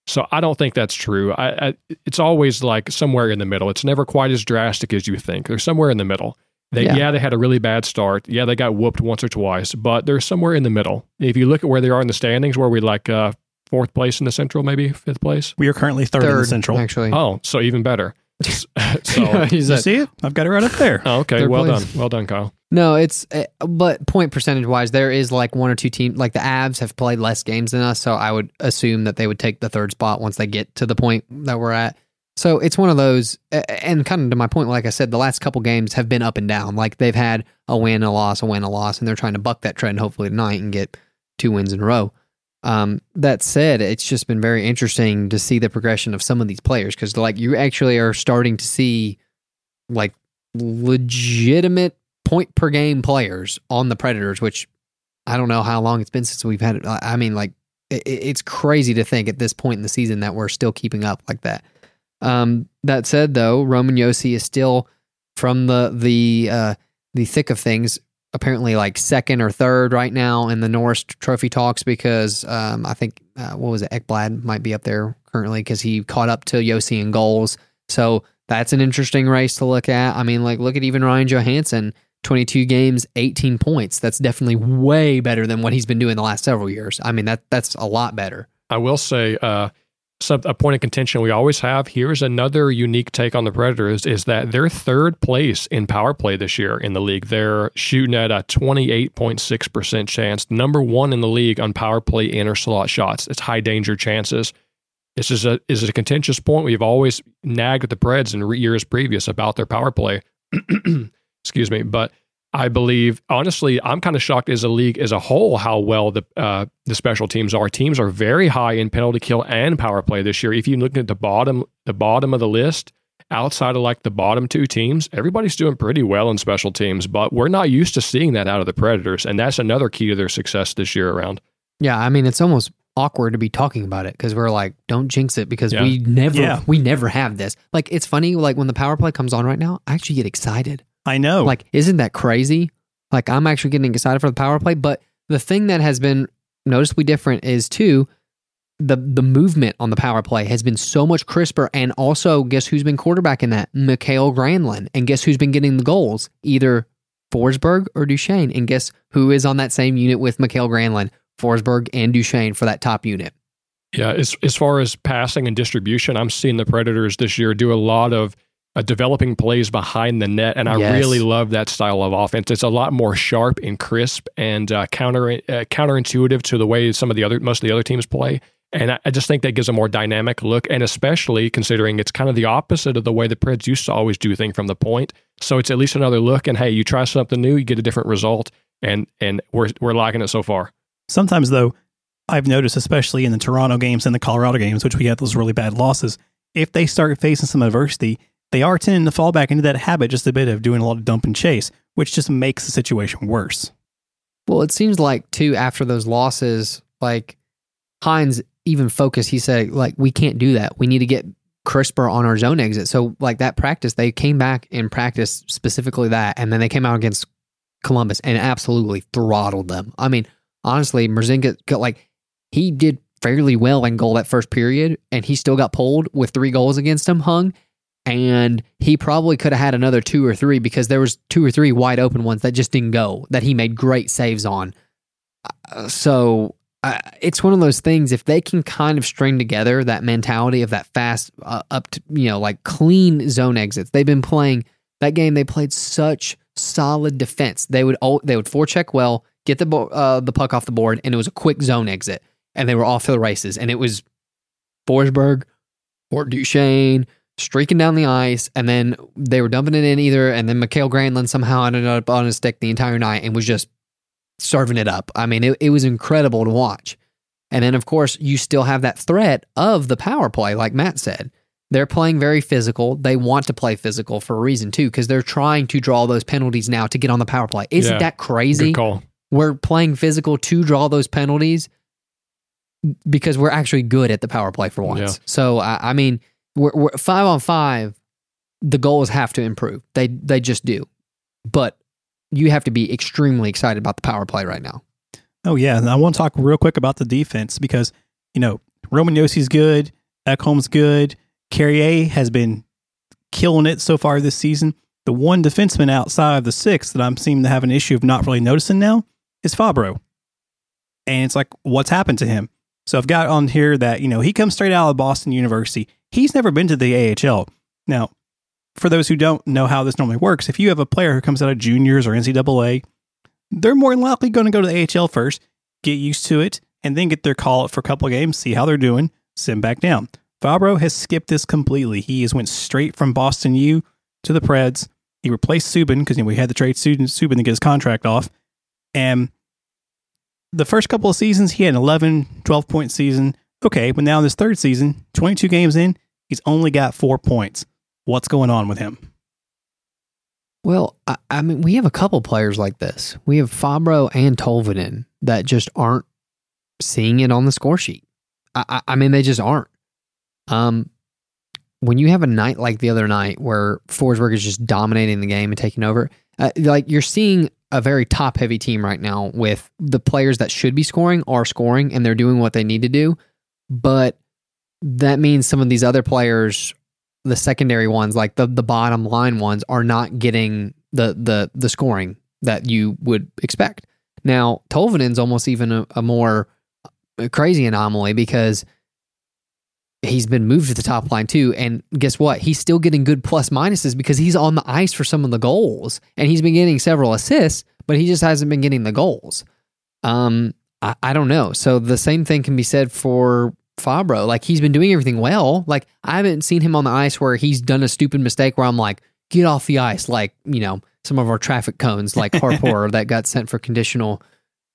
So I don't think that's true. I, I, it's always like somewhere in the middle. It's never quite as drastic as you think. They're somewhere in the middle. They,
Yeah.
yeah. they had a really bad start. Yeah, they got whooped once or twice, but they're somewhere in the middle. If you look at where they are in the standings, where we like uh, fourth place in the Central, maybe fifth place.
We are currently third, in the Central.
actually.
Oh, so even better. so,
Yeah,
You
at-
see it? I've got it right up there.
oh, okay,
Third
well
place.
done, well done, Kyle.
No, it's uh, but point percentage wise, there is like one or two teams. Like the Avs have played less games than us, so I would assume that they would take the third spot once they get to the point that we're at. So it's one of those, and kind of to my point, like I said, the last couple games have been up and down. Like they've had a win, a loss, a win, a loss, and they're trying to buck that trend hopefully tonight and get two wins in a row. Um, that said, it's just been very interesting to see the progression of some of these players because, like, you actually are starting to see like legitimate point per game players on the Predators, which I don't know how long it's been since we've had it. I mean, like, it, it's crazy to think at this point in the season that we're still keeping up like that. Um, that said, though, Roman Josi is still from the the uh, the thick of things. Apparently, like second or third right now in the Norris Trophy talks because um, I think uh, what was it? Ekblad might be up there currently because he caught up to Josi in goals. So that's an interesting race to look at. I mean, like look at even Ryan Johansen, 22 games, 18 points. That's definitely way better than what he's been doing the last several years. I mean, that that's a lot better.
I will say, uh, some, a point of contention we always have. Here's another unique take on the Predators: is that they're third place in power play this year in the league. They're shooting at a 28.6 percent chance, number one in the league on power play inner slot shots. It's high danger chances. This is a is a contentious point. We've always nagged at the Preds in years previous about their power play. Excuse me, but I believe honestly, I'm kind of shocked as a league as a whole how well the uh, the special teams are. Teams are very high in penalty kill and power play this year. If you look at the bottom the bottom of the list, outside of like the bottom two teams, everybody's doing pretty well in special teams. But we're not used to seeing that out of the Predators, and that's another key to their success this year around.
Yeah, I mean, it's almost awkward to be talking about it because we're like, don't jinx it because
Yeah.
we never
Yeah.
we never have this. Like, it's funny. Like when the power play comes on right now, I actually get excited.
I know.
Like, isn't that crazy? Like, I'm actually getting excited for the power play. But the thing that has been noticeably different is too the the movement on the power play has been so much crisper. And also, guess who's been quarterbacking that? Mikael Granlund. And guess who's been getting the goals? Either Forsberg or Duchene. And guess who is on that same unit with Mikael Granlund? Forsberg and Duchene for that top unit.
Yeah, as as far as passing and distribution, I'm seeing the Predators this year do a lot of uh, developing plays behind the net, and I
Yes.
really love that style of offense. It's a lot more sharp and crisp and uh, counter uh, counterintuitive to the way some of the other most of the other teams play. And I, I just think that gives a more dynamic look, and especially considering it's kind of the opposite of the way the Preds used to always do things from the point. So it's at least another look. And hey, you try something new, you get a different result, and and we're we're liking it so far.
Sometimes, though, I've noticed, especially in the Toronto games and the Colorado games, which we had those really bad losses, if they start facing some adversity, they are tending to fall back into that habit just a bit of doing a lot of dump and chase, which just makes the situation worse.
Well, it seems like too after those losses, like Hynes even focused. He said, like, we can't do that. We need to get crisper on our zone exit. So, like that practice, they came back and practiced specifically that, and then they came out against Columbus and absolutely throttled them. I mean, honestly, Merzlikins got like he did fairly well in goal that first period, and he still got pulled with three goals against him hung. And he probably could have had another two or three because there was two or three wide open ones that just didn't go that he made great saves on. Uh, so uh, it's one of those things. If they can kind of string together that mentality of that fast uh, up to you know like clean zone exits, they've been playing that game. They played such solid defense. They would they would forecheck well, get the bo- uh, the puck off the board, and it was a quick zone exit, and they were off to the races. And it was Forsberg Fort Duchene streaking down the ice, and then they were dumping it in either, and then Mikael Granlund somehow ended up on his stick the entire night and was just serving it up. I mean, it, it was incredible to watch. And then, of course, you still have that threat of the power play, like Matt said. They're playing very physical. They want to play physical for a reason, too, because they're trying to draw those penalties now to get on the power play. Isn't
Yeah.
that crazy? We're playing physical to draw those penalties because we're actually good at the power play for once.
Yeah.
So, I, I mean, we're, we're five on five. The goals have to improve. They they just do. But you have to be extremely excited about the power play right now.
Oh yeah, and I want to talk real quick about the defense because you know Roman Josi's good, Ekholm's good, Carrier has been killing it so far this season. The one defenseman outside of the six that I'm seeming to have an issue of not really noticing now is Fabbro, and it's like what's happened to him. So I've got on here that you know he comes straight out of Boston University. He's never been to the AHL. Now, for those who don't know how this normally works, if you have a player who comes out of juniors or NCAA, they're more than likely going to go to the AHL first, get used to it, and then get their call up for a couple of games, see how they're doing, send back down. Fabbro has skipped this completely. He has went straight from Boston U to the Preds. He replaced Subban because you know, we had to trade Subban to get his contract off. And the first couple of seasons, he had an 11, 12 point season. Okay, but now this third season, 22 games in, he's only got four points. What's going on with him?
Well, I, I mean, we have a couple players like this. We have Fabbro and Tolvanen that just aren't seeing it on the score sheet. I, I, I mean, they just aren't. Um, when you have a night like the other night where Forsberg is just dominating the game and taking over, uh, like you're seeing a very top heavy team right now with the players that should be scoring are scoring and they're doing what they need to do. But that means some of these other players the secondary ones, like the the bottom line ones, are not getting the the the scoring that you would expect. Now, Tolvanen's almost even a, a more crazy anomaly because he's been moved to the top line too. And guess what? He's still getting good plus minuses because he's on the ice for some of the goals, and he's been getting several assists, but he just hasn't been getting the goals. Um, I, I don't know. So the same thing can be said for Fabbro. Like he's been doing everything well. Like I haven't seen him on the ice where he's done a stupid mistake where I'm like, get off the ice. Like, you know, some of our traffic cones like Harpur that got sent for conditional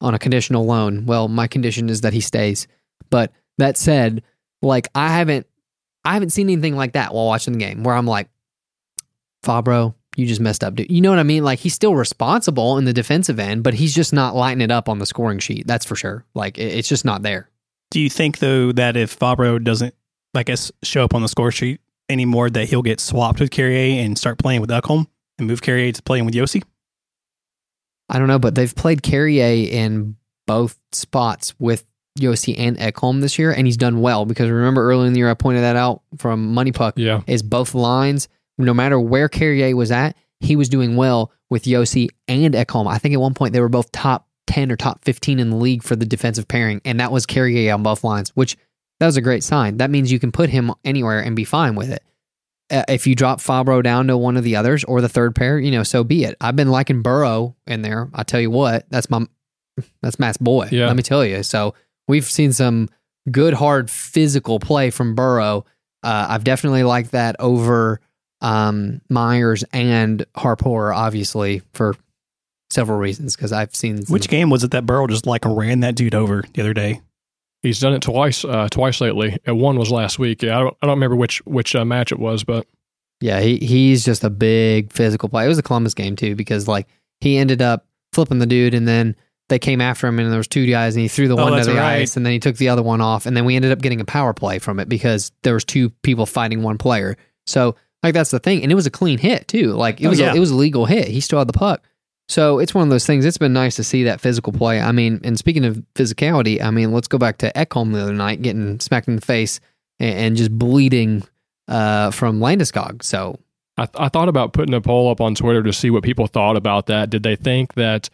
on a conditional loan. Well, my condition is that he stays. But that said, like I haven't I haven't seen anything like that while watching the game where I'm like, Fabbro, you just messed up, dude. You know what I mean? Like he's still responsible in the defensive end, but he's just not lighting it up on the scoring sheet. That's for sure. Like it's just not there.
Do you think though that if Fabbro doesn't, I guess, show up on the score sheet anymore, that he'll get swapped with Carrier and start playing with Ekholm and move Carrier to playing with Josi?
I don't know, but they've played Carrier in both spots with Josi and Ekholm this year, and he's done well because remember earlier in the year I pointed that out from Money Puck
Yeah.
is both lines, no matter where Carrier was at, he was doing well with Josi and Ekholm. I think at one point they were both top 10 or top 15 in the league for the defensive pairing, and that was Carrier on both lines, which that was a great sign. That means you can put him anywhere and be fine with it. Uh, if you drop Fabbro down to one of the others or the third pair, you know, so be it. I've been liking Burrow in there. I tell you what, that's my that's Matt's boy.
Yeah.
Let me tell you. So we've seen some good, hard physical play from Burrow. Uh, I've definitely liked that over um, Myers and Harpur, obviously for several reasons. Because I've seen some,
Which game was it that Burrow just like ran that dude over the other day?
He's done it twice, uh, twice lately. And one was last week. Yeah, I don't, I don't remember which which uh, match it was, but
Yeah, he he's just a big physical player. It was a Columbus game too because like he ended up flipping the dude and then they came after him and there was two guys and he threw the
Oh,
one to the
right.
ice and then he took the other one off and then we ended up getting a power play from it because there was two people fighting one player. So like that's the thing and it was a clean hit too. Like it
Oh,
was
yeah.
a, it was a legal hit. He still had the puck. So it's one of those things. It's been nice to see that physical play. I mean, and speaking of physicality, I mean, let's go back to Ekholm the other night, getting smacked in the face and, and just bleeding uh, from Landeskog. So
I, I thought about putting a poll up on Twitter to see what people thought about that. Did they think that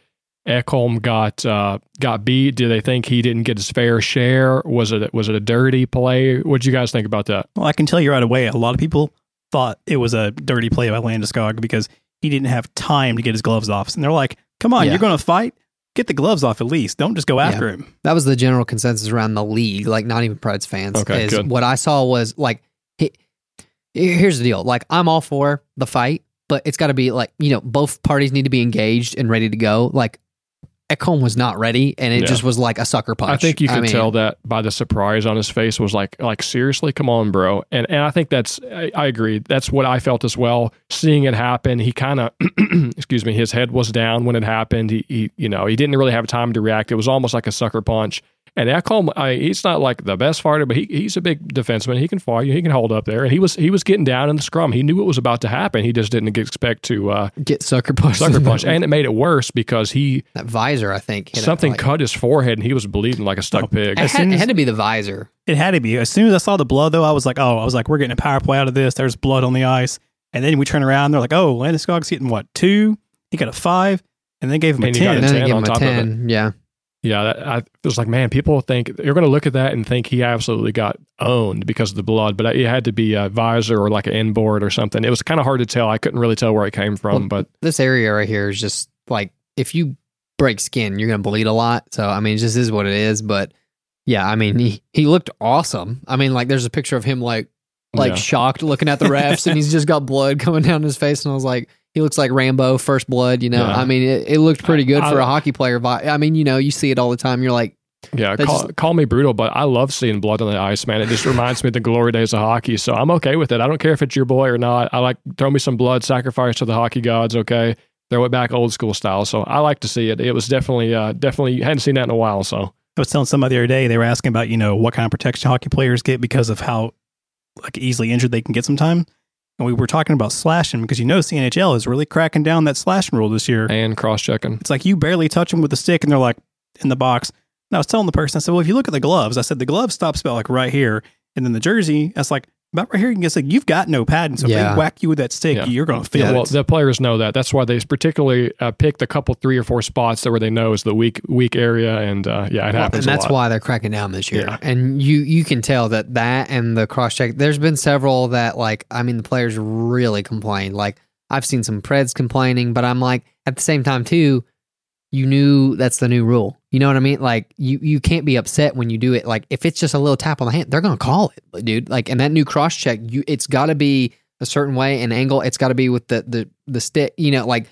Ekholm got uh, got beat? Did they think he didn't get his fair share? Was it was it a dirty play? What would you guys think about that?
Well, I can tell you right away, a lot of people thought it was a dirty play by Landeskog because he didn't have time to get his gloves off. And they're like, come on,
Yeah.
you're going to fight? Get the gloves off at least. Don't just go after him.
that was the general consensus around the league, like not even Preds fans.
Okay,
is
good.
what I saw was like, he, here's the deal. Like, I'm all for the fight, but it's got to be like, you know, both parties need to be engaged and ready to go. Like, Ekholm was not ready, and it
Yeah.
just was like a sucker punch.
I think you could
mean,
tell that by the surprise on his face was like like seriously, come on, bro. And and I think that's I, I agree. That's what I felt as well. Seeing it happen, he kind of excuse me, his head was down when it happened. He, he you know he didn't really have time to react. It was almost like a sucker punch. And Ekholm, I, he's not like the best fighter, but he, he's a big defenseman. He can fight. He can hold up there. And he was he was getting down in the scrum. He knew what was about to happen. He just didn't expect to uh,
get sucker punch.
sucker punch. And it made it worse because he
that visor, I think, hit it,
something
like-
cut his forehead and he was bleeding like a stuck
Oh,
pig.
It had, it had to be the visor.
It had to be. As soon as I saw the blood, though, I was like, oh, I was like, we're getting a power play out of this. There's blood on the ice. And then we turn around, they're like, oh, Landeskog's getting what, two? He got a five, and then gave him
And
a
he got
10.
And then they
10 on
him a
top of it.
ten. Yeah,
Yeah, that, I it was like, man, people think you're going to look at that and think he absolutely got owned because of the blood, but it had to be a visor or like an inboard or something. It was kind of hard to tell. I couldn't really tell where it came from,
Well,
but
this area right here is just like if you break skin, you're gonna bleed a lot. So I mean, it just is what it is. But yeah, I mean, he he looked awesome. I mean, like there's a picture of him like like
Yeah.
shocked looking at the refs, and he's just got blood coming down his face, and I was like. He looks like Rambo, first blood. You know,
Yeah.
I mean, it, it looked pretty good
I-
for a
I-
hockey player. I mean, you know, you see it all the time. You're like,
yeah, call,
just-
call me brutal, but I love seeing blood on the ice, man. It just reminds me of the glory days of hockey. So I'm okay with it. I don't care if it's your boy or not. I like throw me some blood, sacrifice to the hockey gods. Okay, throw it back old school style. So I like to see it. It was definitely, uh, definitely hadn't seen that in a while. So
I was telling somebody the other day, they were asking about, you know, what kind of protection hockey players get because of how like easily injured they can get sometimes. And we were talking about slashing because you know CNHL is really cracking down that slashing rule this year.
and cross checking.
It's like you barely touch them with the stick and they're like in the box. And I was telling the person, I said, well, if you look at the gloves, I said the glove stops about like right here. And then the jersey, that's like about right here. You can get like, you've got no padding. So if they whack you with that stick,
Yeah.
you're going to feel
Yeah,
it.
well, the players know that. That's why they particularly uh, picked a couple, three or four spots that where they know is the weak, weak area, and uh, yeah, it happens.
and
a
that's
lot.
why they're cracking down this year.
Yeah.
And you you can tell that that and the cross check. There's been several that like I mean the players really complained. Like I've seen some Preds complaining, but I'm like at the same time too. You knew that's the new rule. You know what I mean? Like you you can't be upset when you do it. Like if it's just a little tap on the hand, they're gonna call it, dude. Like and that new cross check, you it's got to be a certain way, an angle. It's got to be with the the the stick. You know, like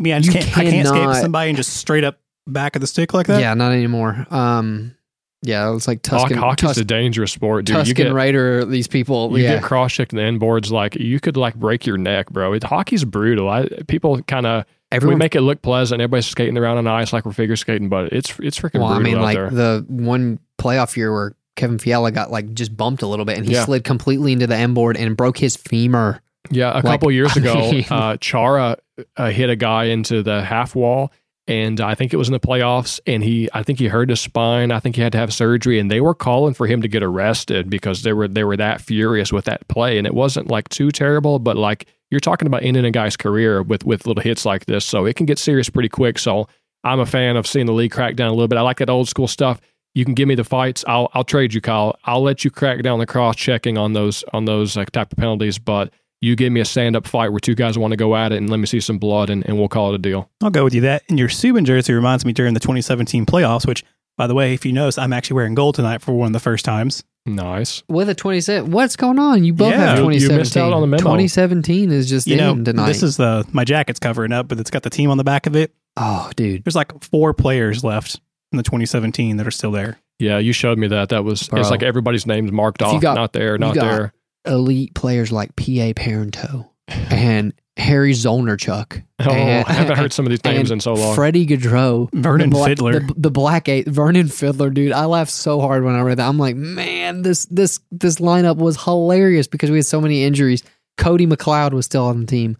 I mean, I just
you
can't, I can't escape
cannot-
somebody and just straight up back of the stick like that.
yeah, not anymore. Um, yeah, it's like
Hockey-
Tuscan.
hockey's
Tus-
a dangerous sport, dude.
Tuscan
you get
Raider, these people.
you
yeah.
get cross checked in the end boards, like you could like break your neck, bro. It, hockey's brutal. I, people kind of we make it look pleasant. Everybody's skating around on ice like we're figure skating, but it's it's freaking
well, I mean, like
there.
the one playoff year where Kevin Fiala got like just bumped a little bit and he
Yeah.
slid completely into the end board and broke his femur.
Yeah, a
Like,
couple years
I
ago,
mean-
uh, Chara uh, hit a guy into the half wall, and I think it was in the playoffs. And he, I think he hurt his spine. I think he had to have surgery, and they were calling for him to get arrested because they were they were that furious with that play. And it wasn't like too terrible, but like you're talking about ending a guy's career with with little hits like this, so it can get serious pretty quick. So I'm a fan of seeing the league crack down a little bit. I like that old school stuff. you can give me the fights. I'll I'll trade you, Kyle. I'll let you crack down the cross checking on those on those uh, type of penalties, but you give me a stand up fight where two guys want to go at it and let me see some blood and, and we'll call it a deal.
I'll go with you that. And your Subban jersey reminds me during the 2017 playoffs, which, by the way, if you notice, I'm actually wearing gold tonight for one of the first times.
Nice.
With a 27, what's going on? You both
Yeah.
have
You-
you
2017.
missed out on the memo.
2017 is just
You know,
tonight.
this is the my jacket's covering up, but it's got the team on the back of it.
oh, dude.
There's like four players left in the 2017 that are still there.
Yeah, you showed me that. That was
Bro.
it's like everybody's name's marked
If you
off.
got-
not there, not
got-
there.
Elite players like P.A. Parenteau and Harry Zolnierczyk.
Oh,
and-
I haven't heard some of these names in so long.
Freddie Gaudreau.
Vernon
the black,
Fiddler.
The, the Black Eight. Vernon Fiddler, dude. I laughed so hard when I read that. I'm like, man, this this this lineup was hilarious because we had so many injuries. Cody McLeod was still on the team.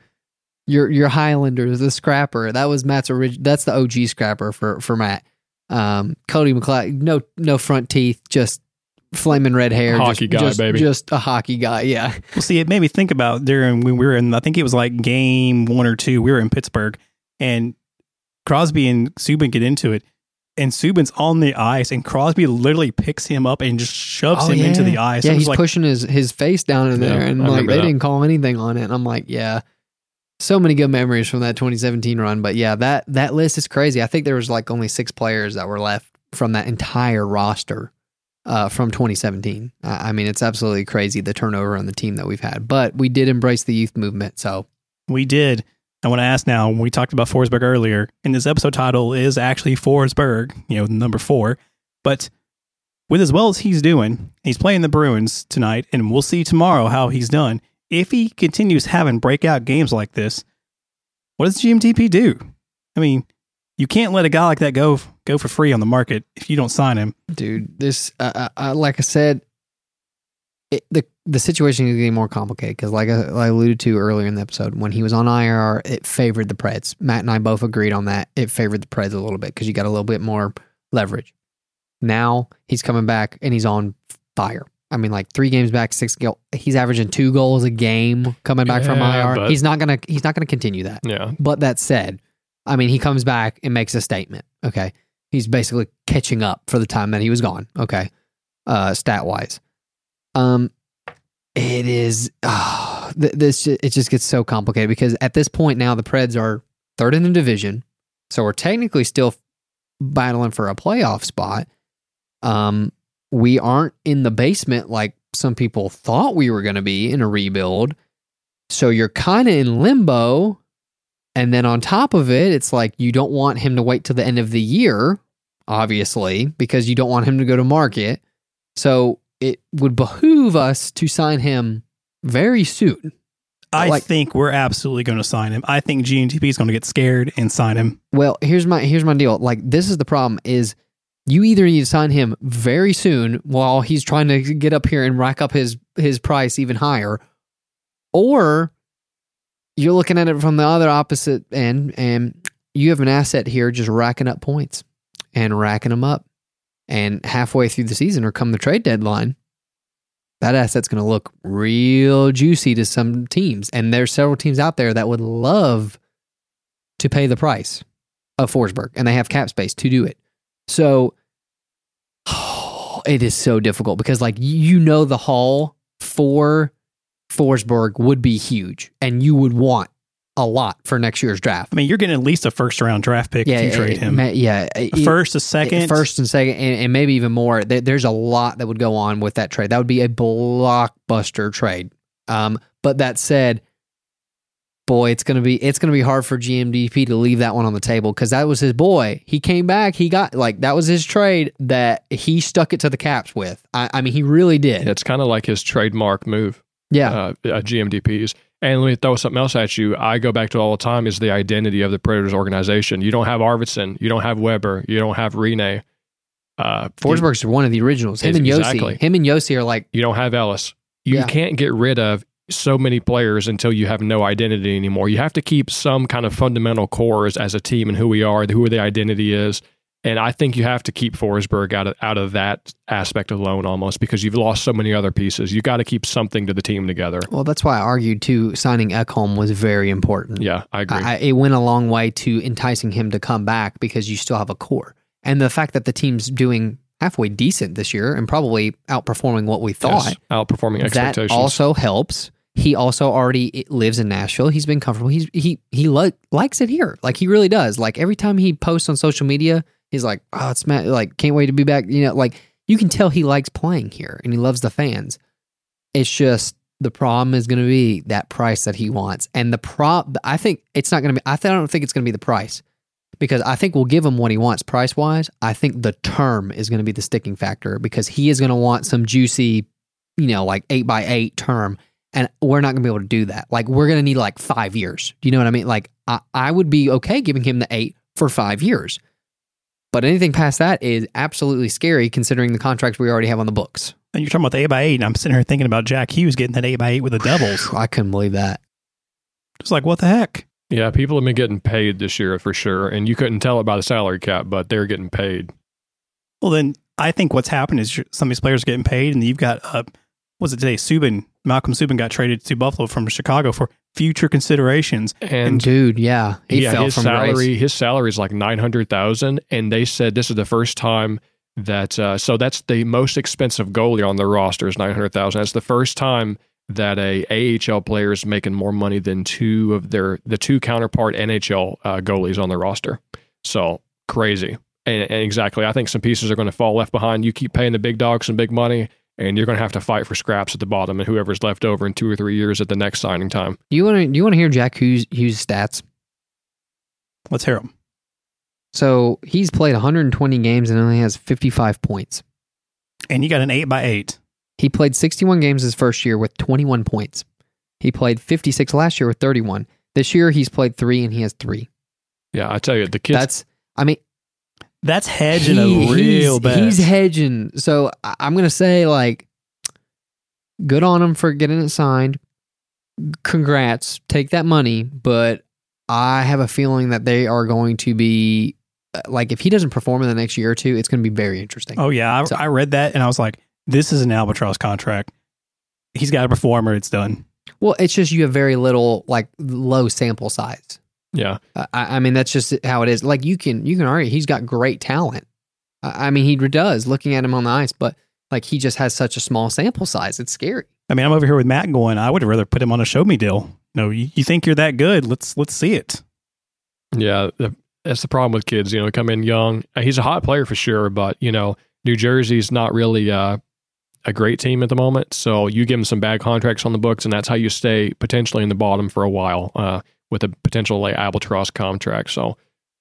Your your Highlanders, the scrapper. That was Matt's original. That's the OG scrapper for for Matt. Um, Cody McLeod, no no front teeth, just flaming red hair.
Hockey
just,
guy,
just,
baby.
Just a hockey guy. Yeah.
Well, see, it made me think about during when we were in, I think it was like game one or two, we were in Pittsburgh, and Crosby and Subban get into it, and Subban's on the ice, and Crosby literally picks him up and just shoves
Oh,
him
yeah.
into the ice.
Yeah,
I was
he's
like,
pushing his his face down in there,
Yeah,
and
I
like they
that.
didn't call anything on it. And I'm like, yeah, so many good memories from that 2017 run. But yeah, that that list is crazy. I think there was like only six players that were left from that entire roster uh, from 2017. I mean, it's absolutely crazy the turnover on the team that we've had. But we did embrace the youth movement, so
we did. I want to ask now. We talked about Forsberg earlier, and this episode title is actually Forsberg, you know, number four. But with as well as he's doing, he's playing the Bruins tonight, and we'll see tomorrow how he's done. If he continues having breakout games like this, what does GMDP do? I mean, you can't let a guy like that go go for free on the market if you don't sign him.
dude this uh, uh, uh, like i said it, the the situation is getting more complicated because like I, I alluded to earlier in the episode when he was on ir it favored the preds matt and i both agreed on that it favored the preds a little bit because you got a little bit more leverage now he's coming back and he's on fire i mean like three games back six goal he's averaging two goals a game coming back from ir
but-
he's not gonna he's not gonna continue that
Yeah.
but that said, I mean, he comes back and makes a statement. Okay. He's basically catching up for the time that he was gone. Okay. Uh, stat wise. Um, it is, oh, th- this, it just gets so complicated because at this point now the Preds are third in the division. So we're technically still battling for a playoff spot. Um, we aren't in the basement like some people thought we were going to be in a rebuild. So you're kind of in limbo. And then on top of it, it's like you don't want him to wait till the end of the year, obviously, because you don't want him to go to market. So it would behoove us to sign him very soon.
I
Like-
think we're absolutely going to sign him. I think GMDP is going to get scared and sign him.
Well, here's my here's my deal. Like this is the problem is you either need to sign him very soon while he's trying to get up here and rack up his his price even higher, or you're looking at it from the other opposite end and you have an asset here just racking up points and racking them up. And halfway through the season or come the trade deadline, that asset's going to look real juicy to some teams. And there's several teams out there that would love to pay the price of Forsberg, and they have cap space to do it. So it is so difficult because, like, you know, the haul for Forsberg would be huge, and you would want a lot for next year's draft.
I mean, you're getting at least a first round draft pick if you trade
it-
him.
ma- yeah,
A
it-
first, a second,
first and second, and, and maybe even more. There's a lot that would go on with that trade. That would be a blockbuster trade. Um, but that said, boy, it's gonna be it's gonna be hard for GMDP to leave that one on the table because that was his boy. He came back. He got like that was his trade that he stuck it to the Caps with. I, I mean, he really did.
It's kind of like his trademark move.
Yeah,
uh, uh, GMDPs. And let me throw something else at you. I go back to all the time is the identity of the Predators organization. You don't have Arvidsson, you don't have Weber, you don't have Rinne. Uh,
Forsberg's one of the originals. Him and Josi.
Exactly.
Him and Josi are like
You don't have Ellis. You
Yeah.
can't get rid of so many players until you have no identity anymore. You have to keep some kind of fundamental cores as a team and who we are, who the identity is. And I think you have to keep Forsberg out of out of that aspect alone almost because you've lost so many other pieces. You got to keep something to the team together.
well. That's why I argued too. Signing Ekholm was very important.
Yeah, I agree.
I, it went a long way to enticing him to come back because you still have a core. And the fact that the team's doing halfway decent this year and probably outperforming what we thought.
Yes, outperforming
That
expectations.
also helps. He also already lives in Nashville. He's been comfortable. He's he he li- likes it here. Like he really does. Like every time he posts on social media, he's like, "Oh, it's Matt. Like can't wait to be back." You know, like you can tell he likes playing here and he loves the fans. It's just the problem is going to be that price that he wants, and the prop. I think it's not going to be. I, th- I don't think it's going to be the price because I think we'll give him what he wants price wise. I think the term is going to be the sticking factor because he is going to want some juicy, you know, like eight by eight term. And we're not going to be able to do that. Like, we're going to need like five years. Do you know what I mean? Like, I, I would be okay giving him the eight for five years. But anything past that is absolutely scary considering the contracts we already have on the books.
And you're talking about the 8 by 8 and I'm sitting here thinking about Jack Hughes getting that 8 by 8 with the Devils.
I couldn't believe that.
Just like, what the heck?
yeah, people have been getting paid this year for sure, and you couldn't tell it by the salary cap, but they're getting paid.
Well, then I think what's happened is some of these players are getting paid, and you've got, uh, what's it today? Subban, Malcolm Subban got traded to Buffalo from Chicago for future considerations.
And
Dude, yeah. He
yeah,
fell
his
from
salary
grace.
his salary is like nine hundred thousand, and they said this is the first time that uh, so that's the most expensive goalie on the roster is nine hundred thousand. That's the first time that a AHL player is making more money than two of their the two counterpart NHL uh, goalies on the roster. So crazy, and, and exactly, I think some pieces are going to fall left behind. You keep paying the big dogs some big money. And you're going to have to fight for scraps at the bottom, and whoever's left over in two or three years at the next signing time.
Do you want to do you want to hear Jack Hughes, Hughes' stats?
Let's hear them.
So he's played 120 games and only has 55 points.
And you got an 8 by 8
He played 61 games his first year with 21 points. He played 56 last year with 31. This year he's played three and he has three.
Yeah, I tell you, the kids.
That's I mean
That's hedging
he-
a real bet.
He's hedging. So I'm gonna say like, good on him for getting it signed. Congrats, take that money. But I have a feeling that they are going to be uh, like, if he doesn't perform in the next year or two, it's going to be very interesting.
oh, yeah. I,
So-
I read that and I was like, this is an albatross contract. He's got to perform or it's done.
Well, it's just you have very little like low sample size.
Yeah,
I, I mean, that's just how it is. Like you can you can argue he's got great talent. I I mean, he does. Looking at him on the ice, but like he just has such a small sample size. It's scary.
I mean, I'm over here with Matt going, I would rather put him on a show me deal. No, you, you think you're that good? Let's let's see it.
Yeah, that's the problem with kids. You know, come in young. Uh, He's a hot player for sure, but you know, New Jersey's not really uh, a great team at the moment. So you give them some bad contracts on the books, and that's how you stay potentially in the bottom for a while uh, with a potential like albatross contract. So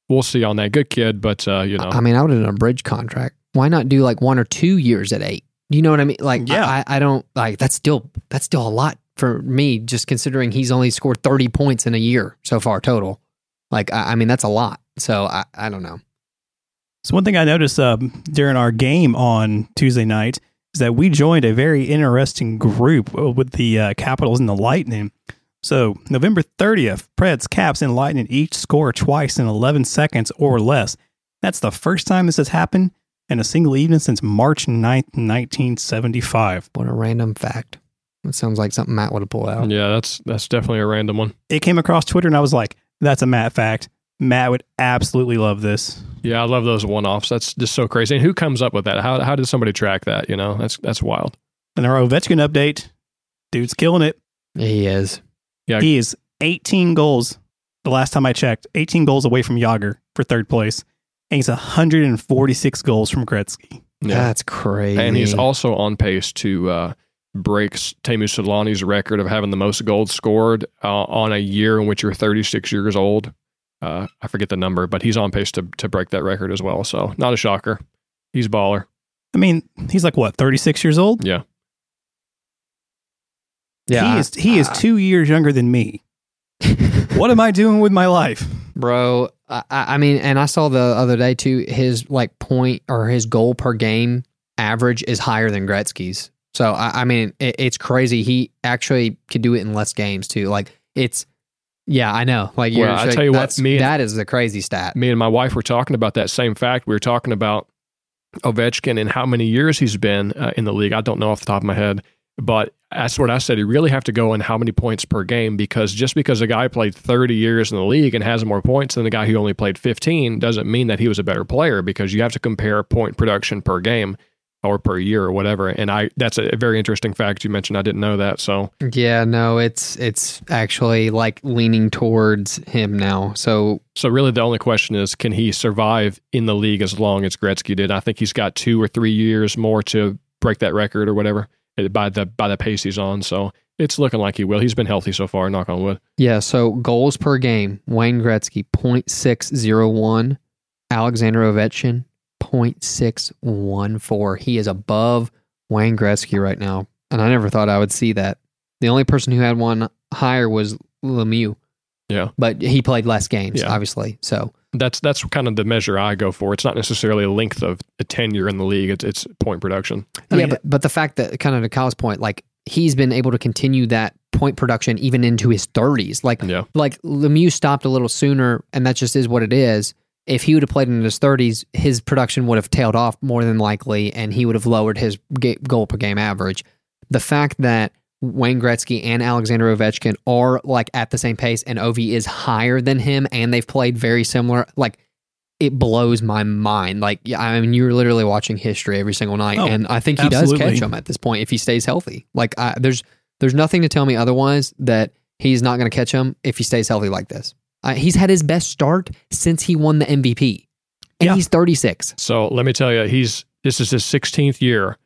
we'll see on that. Good kid, but uh, you know,
I mean, I would have done a bridge contract. Why not do like one or two years at eight? You know what I mean? Like,
Yeah.
I, I don't like that's still that's still a lot for me. Just considering he's only scored thirty points in a year so far total. Like, I, I mean, that's a lot. So I, I don't know.
So one thing I noticed um, during our game on Tuesday night is that we joined a very interesting group uh, with the uh, Capitals and the Lightning. So November 30th, Preds, Caps, and Lightning each score twice in 11 seconds or less. That's the first time this has happened in a single evening since March 9th, 1975.
What a random fact. That sounds like something Matt would have pulled out.
yeah, that's that's definitely a random one.
It came across Twitter and I was like, that's a Matt fact. Matt would absolutely love this.
Yeah, I love those one-offs. That's just so crazy. And who comes up with that? How how did somebody track that? You know, that's that's wild.
And our Ovechkin update, dude's killing it.
He is.
Yeah.
He is 18 goals. The last time I checked, 18 goals away from Jagr for third place. And he's 146 goals from Gretzky.
Yeah.
That's crazy.
And he's also on pace to uh, break Teemu Selanne's record of having the most goals scored uh, on a year in which you're 36 years old. Uh, I forget the number, but he's on pace to to break that record as well. So not a shocker. He's baller.
I mean, he's like what, 36 years old?
Yeah.
Yeah,
He is he is 2 years younger than me. what am I doing with my life?
bro. I, I I mean, and I saw the other day too. His like point or his goal per game average is higher than Gretzky's. So I, I mean, it, it's crazy. He actually could do it in less games too. Like it's, yeah, I know. Like you're,
Well, I tell you what,
that's-
me and-
that is the crazy stat.
Me and my wife were talking about that same fact. We were talking about Ovechkin and how many years he's been uh, in the league. I don't know off the top of my head, but that's what I said. You really have to go in how many points per game because just because a guy played 30 years in the league and has more points than the guy who only played 15 doesn't mean that he was a better player because you have to compare point production per game or per year or whatever. And I that's a very interesting fact you mentioned. I didn't know that. So
Yeah, no, it's it's actually like leaning towards him now. So
so really the only question is can he survive in the league as long as Gretzky did? I think he's got two or three years more to break that record or whatever by the by the pace he's on. So it's looking like he will. He's been healthy so far, knock on wood.
yeah, so goals per game, Wayne Gretzky 0.601, Alexander Ovechkin 0.614. He is above Wayne Gretzky right now. And I never thought I would see that. The only person who had one higher was Lemieux,
Yeah.
but he played less games,
Yeah.
obviously. So
That's that's kind of the measure I go for. It's not necessarily a length of a tenure in the league. It's it's point production.
I
yeah,
mean-
but, but the fact that kind of to Kyle's point, like he's been able to continue that point production even into his 30s. Like
Yeah.
like Lemieux stopped a little sooner, and that just is what it is. If he would have played in his 30s, his production would have tailed off more than likely, and he would have lowered his ga- goal per game average. The fact that Wayne Gretzky and Alexander Ovechkin are like at the same pace, and Ovi is higher than him, and they've played very similar, like it blows my mind. Like, I mean, you're literally watching history every single night,
Oh,
and I think he does catch him at this point if he stays healthy. Like, I, there's there's nothing to tell me otherwise that he's not going to catch him if he stays healthy like this. Uh, he's had his best start since he won the MVP, and
Yeah.
he's 36.
So let me tell you, he's this is his 16th year.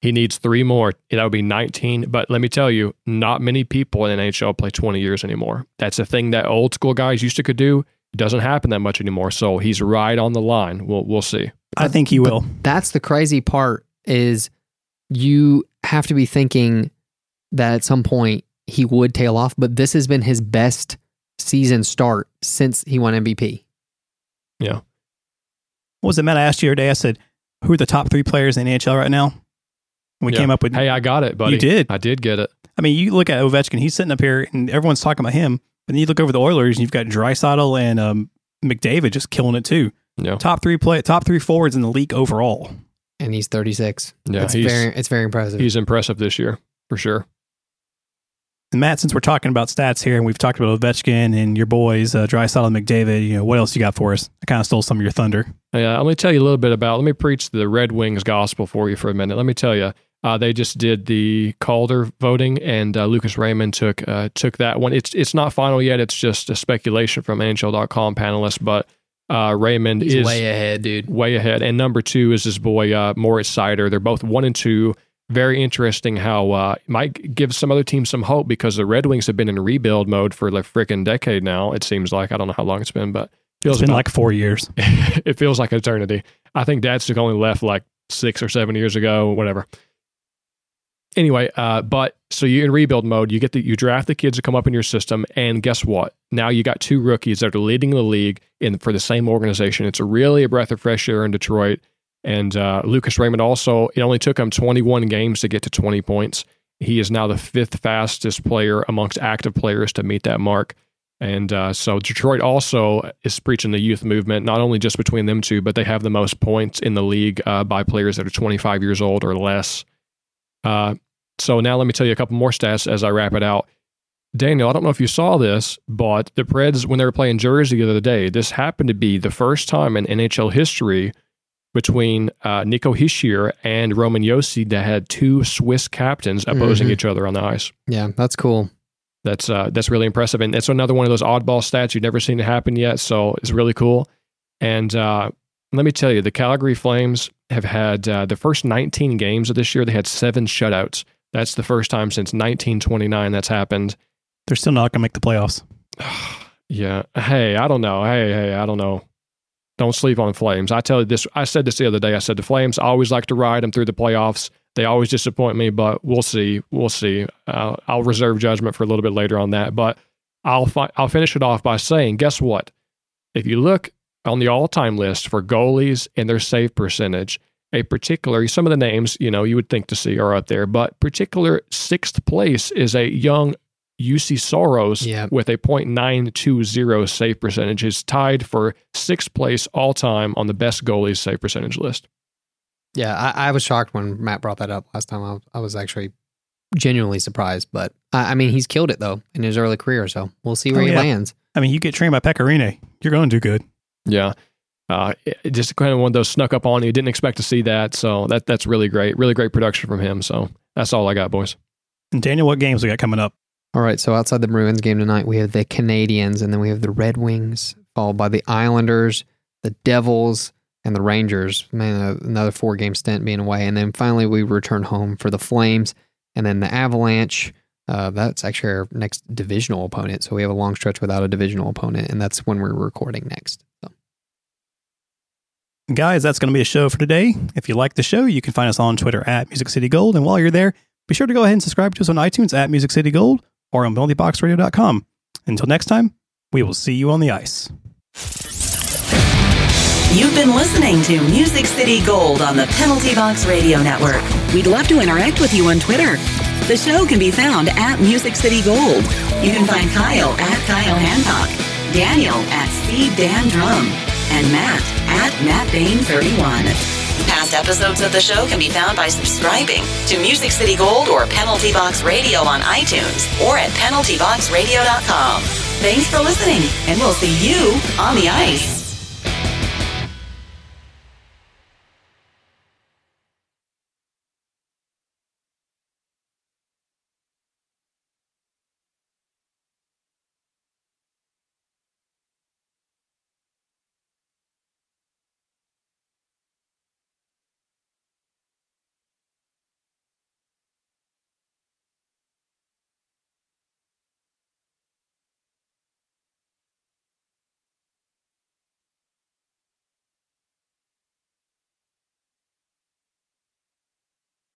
He needs three more. That would be 19. But let me tell you, not many people in NHL play 20 years anymore. That's a thing that old school guys used to could do. It doesn't happen that much anymore. So he's right on the line. We'll we'll see.
I think he will.
That's the crazy part is you have to be thinking that at some point he would tail off, but this has been his best season start since he won MVP. Yeah.
What was it, Matt? I asked you the other day. I said, "Who are the top three players in the NHL right now?" And we
Yeah.
came up with.
Hey, I got it, buddy.
You did.
I did get it.
I mean, you look at Ovechkin. He's sitting up here, and everyone's talking about him. But then you look over the Oilers, and you've got Draisaitl and um, McDavid just killing it too.
Yeah.
Top three play, top three forwards in the league overall.
And he's 36.
Yeah,
it's
he's
very it's very impressive.
he's impressive this year for sure.
And Matt, since we're talking about stats here, and we've talked about Ovechkin and your boys, uh, Draisaitl and McDavid, you know, what else you got for us? I kind of stole some of your thunder.
Yeah, let me tell you a little bit about. Let me preach the Red Wings gospel for you for a minute. Let me tell you, uh, they just did the Calder voting, and uh, Lucas Raymond took uh, took that one. It's it's not final yet. It's just a speculation from NHL.com panelists, but uh, Raymond
he's
is
way ahead, dude.
way ahead. And number two is this boy uh, Moritz Seider. They're both one and two. Very interesting how uh, might give some other teams some hope because the Red Wings have been in rebuild mode for like freaking decade now. It seems like I don't know how long it's been, but feels
It's been
about-
like four years.
it feels like eternity. I think Datsyuk only left like six or seven years ago, whatever. Anyway, uh, but so you're in rebuild mode. You get the you draft the kids to come up in your system, and guess what? Now you got two rookies that are leading the league in for the same organization. It's really a breath of fresh air in Detroit. And uh, Lucas Raymond also, it only took him 21 games to get to 20 points. He is now the fifth fastest player amongst active players to meet that mark. And uh, so Detroit also is preaching the youth movement, not only just between them two, but they have the most points in the league uh, by players that are 25 years old or less. Uh, so now let me tell you a couple more stats as I wrap it out. Daniel, I don't know if you saw this, but the Preds, when they were playing Jersey the other day, this happened to be the first time in NHL history between uh, Nico Hischier and Roman Josi that had two Swiss captains opposing
Mhm.
each other on the ice.
Yeah, that's cool.
That's uh, that's really impressive, and that's another one of those oddball stats you've never seen it happen yet. So it's really cool. And uh, let me tell you, the Calgary Flames have had uh, the first 19 games of this year. They had seven shutouts. That's the first time since 1929 that's happened.
They're still not going to make the playoffs.
Yeah. Hey, I don't know. Hey, hey, I don't know. Don't sleep on Flames. I tell you this. I said this the other day. I said the Flames I always like to ride them through the playoffs. They always disappoint me, but we'll see. We'll see. Uh, I'll reserve judgment for a little bit later on that. But I'll fi- I'll finish it off by saying, guess what? If you look on the all-time list for goalies and their save percentage, a particular some of the names you know you would think to see are up there, but particular sixth place is a young Juuse Saros
Yeah.
with a .920 save percentage is tied for sixth place all time on the best goalies save percentage list.
Yeah, I, I was shocked when Matt brought that up last time. I, I was actually genuinely surprised. But I, I mean, he's killed it though in his early career, so we'll see where
Oh,
he
yeah.
lands.
I mean, you get trained by Pekka Rinne, you're going to do good.
Yeah. Uh, just kind of one of those snuck up on you. Didn't expect to see that. So that that's really great. Really great production from him. So that's all I got, boys.
And Daniel, what games we got coming up?
All right, so outside the Bruins game tonight, we have the Canadiens, and then we have the Red Wings, followed by the Islanders, the Devils, and the Rangers. Man, uh, another four game stint being away. And then finally, we return home for the Flames, and then the Avalanche. Uh, that's actually our next divisional opponent. So we have a long stretch without a divisional opponent, and that's when we're recording next.
Guys, that's going to be a show for today. If you like the show, you can find us on Twitter at Music City Gold. And while you're there, be sure to go ahead and subscribe to us on iTunes at Music City Gold or on penaltyboxradio.com. Until next time, we will see you on the ice.
You've been listening to Music City Gold on the Penalty Box Radio Network. We'd love to interact with you on Twitter. The show can be found at Music City Gold. You can find Kyle at Kyle Hancock, Daniel at Steve Dan Drum, and Matt at Matt Bain 31. Past episodes of the show can be found by subscribing to Music City Gold or Penalty Box Radio on iTunes or at penaltyboxradio.com. Thanks for listening, and we'll see you on the ice.